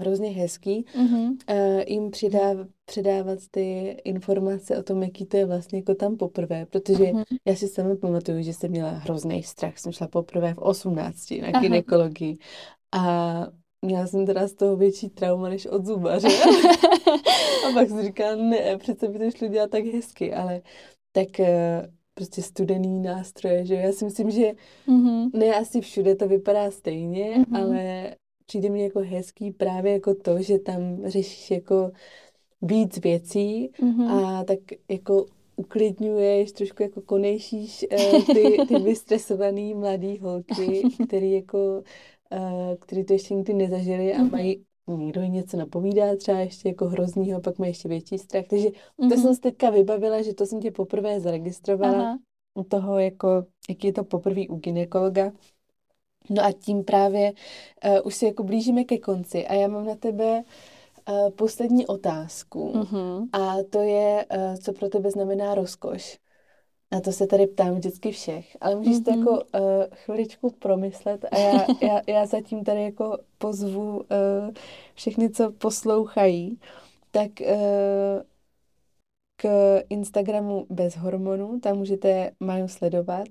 hrozně hezký mm-hmm. uh, jim přidáv, předávat ty informace o tom, jaký to je vlastně jako tam poprvé, protože mm-hmm. já si sama pamatuju, že jsem měla hrozný strach, jsem šla poprvé v 18 na ginekologii a Měla jsem teda z toho větší trauma než od zubaře. a pak si říká, ne, přece by to šlo dělat tak hezky, ale tak eh, prostě studený nástroje, že já si myslím, že mm-hmm. ne asi všude to vypadá stejně, mm-hmm. ale přijde mi jako hezký právě jako to, že tam řešíš jako víc věcí mm-hmm. a tak jako uklidňuješ, trošku jako konejšíš uh, ty, ty vystresovaný mladý holky, který jako Eh, který to ještě nikdy nezažili a mhm. mají někdo něco napovídá, třeba ještě jako hroznýho, pak mají ještě větší strach. Takže mm-hmm. to mhm. jsem si teďka vybavila, že to jsem tě poprvé zaregistrovala. Aha. u toho, jako, jaký je to poprvé u ginekologa. No a tím právě uh, už se jako blížíme ke konci a já mám na tebe uh, poslední otázku mm-hmm. a to je, uh, co pro tebe znamená rozkoš. Na to se tady ptám vždycky všech, ale můžeš mm-hmm. to jako uh, chviličku promyslet a já, já, já zatím tady jako pozvu uh, všechny, co poslouchají, tak uh, k Instagramu bez hormonů, tam můžete Maju sledovat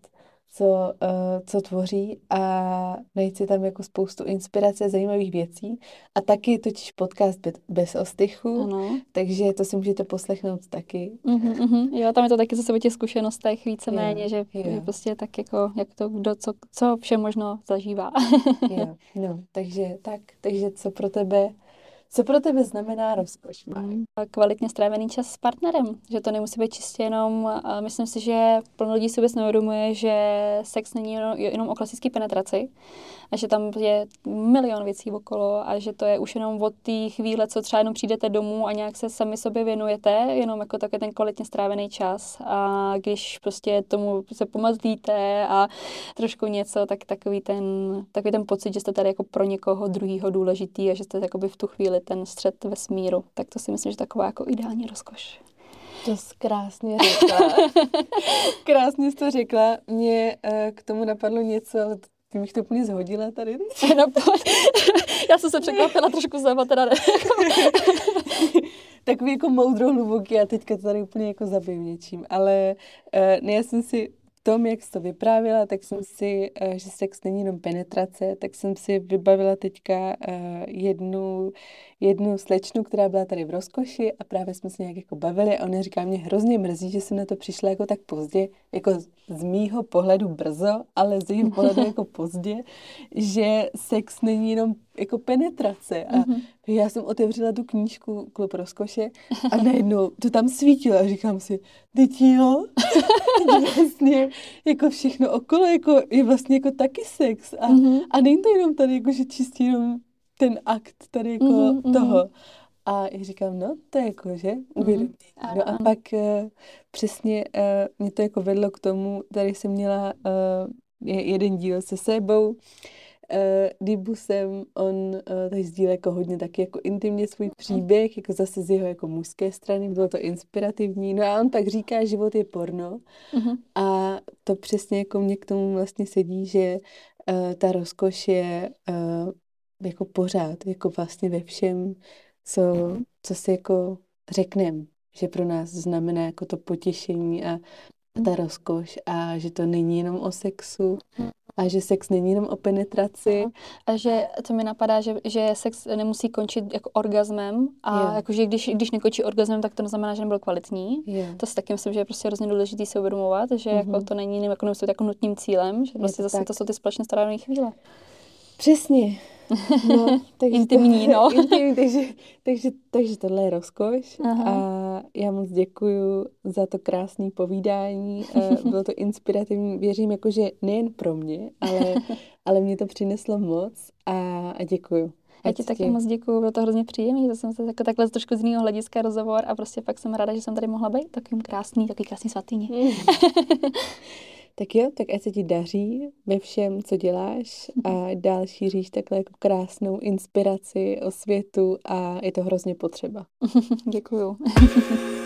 co, uh, co tvoří a najít si tam jako spoustu inspirace, zajímavých věcí. A taky totiž podcast bez, bez ostychu, ano. takže to si můžete poslechnout taky. Uh-huh, uh-huh. Jo, tam je to taky zase o těch zkušenostech víceméně, že, že prostě tak jako, jak to kdo, co, co vše možno zažívá. jo, no, takže tak, takže co pro tebe co pro tebe znamená rozkoš, mm, Kvalitně strávený čas s partnerem, že to nemusí být čistě jenom, myslím si, že plno lidí si vůbec neuvědomuje, že sex není jenom, jenom o klasické penetraci, a že tam je milion věcí okolo a že to je už jenom od té chvíle, co třeba jenom přijdete domů a nějak se sami sobě věnujete, jenom jako takový ten kvalitně strávený čas. A když prostě tomu se pomazlíte a trošku něco, tak takový ten, takový ten pocit, že jste tady jako pro někoho druhýho důležitý a že jste jakoby v tu chvíli ten střed ve smíru, tak to si myslím, že taková jako ideální rozkoš. To jsi krásně řekla. krásně jsi to řekla. Mě uh, k tomu napadlo něco, ale ty bych to úplně zhodila tady. No, já jsem se překvapila trošku zleva, teda ne. Takový jako moudro hluboký a teďka to tady úplně jako zabiju něčím. Ale uh, ne, já jsem si tom, jak jsi to vyprávěla, tak jsem si, eh, že sex není jenom penetrace, tak jsem si vybavila teďka eh, jednu, jednu slečnu, která byla tady v rozkoši a právě jsme se nějak jako bavili a ona říká, mě hrozně mrzí, že jsem na to přišla jako tak pozdě, jako z mýho pohledu brzo, ale z jejího pohledu jako pozdě, že sex není jenom jako penetrace. A mm-hmm. já jsem otevřela tu knížku Klub rozkoše a najednou to tam svítilo a říkám si, teď jo, vlastně jako všechno okolo jako, je vlastně jako taky sex. A, mm-hmm. a není to jenom tady jako, že čistě jenom ten akt tady jako mm-hmm, toho. A já říkám, no, to je jako, že, uvědomí. Mm-hmm. No a pak uh, přesně uh, mě to jako vedlo k tomu, tady jsem měla uh, jeden díl se sebou, uh, Dibusem, on uh, tady sdílel jako hodně taky jako intimně svůj příběh, jako zase z jeho jako mužské strany, bylo to inspirativní. No a on pak říká, že život je porno uh-huh. a to přesně jako mě k tomu vlastně sedí, že uh, ta rozkoš je uh, jako pořád, jako vlastně ve všem, co, co si jako řekneme, že pro nás znamená jako to potěšení a ta rozkoš a že to není jenom o sexu a že sex není jenom o penetraci. A že to mi napadá, že, že sex nemusí končit jako orgasmem a yeah. jakože když, když nekončí orgasmem, tak to neznamená, že nebyl kvalitní. Yeah. To si taky myslím, že je prostě hrozně důležité si uvědomovat, že mm-hmm. jako mhm. to není jako, nemusí být jako nutným cílem, že prostě zase tak. to jsou ty společně strávené chvíle. Přesně. No, takže Intimní, to, no. Intimní, takže, takže, takže tohle je rozkoš Aha. a já moc děkuju za to krásné povídání. Bylo to inspirativní, věřím, jakože nejen pro mě, ale, ale mě to přineslo moc a, a děkuju. Já ti taky moc děkuju, bylo to hrozně příjemné, že jsem se jako takhle trošku z jiného hlediska rozhovor a prostě fakt jsem ráda, že jsem tady mohla být takovým krásný, takový krásný svatýně. Mm. Tak jo, tak ať se ti daří ve všem, co děláš a dál šíříš takhle jako krásnou inspiraci o světu a je to hrozně potřeba. Děkuju.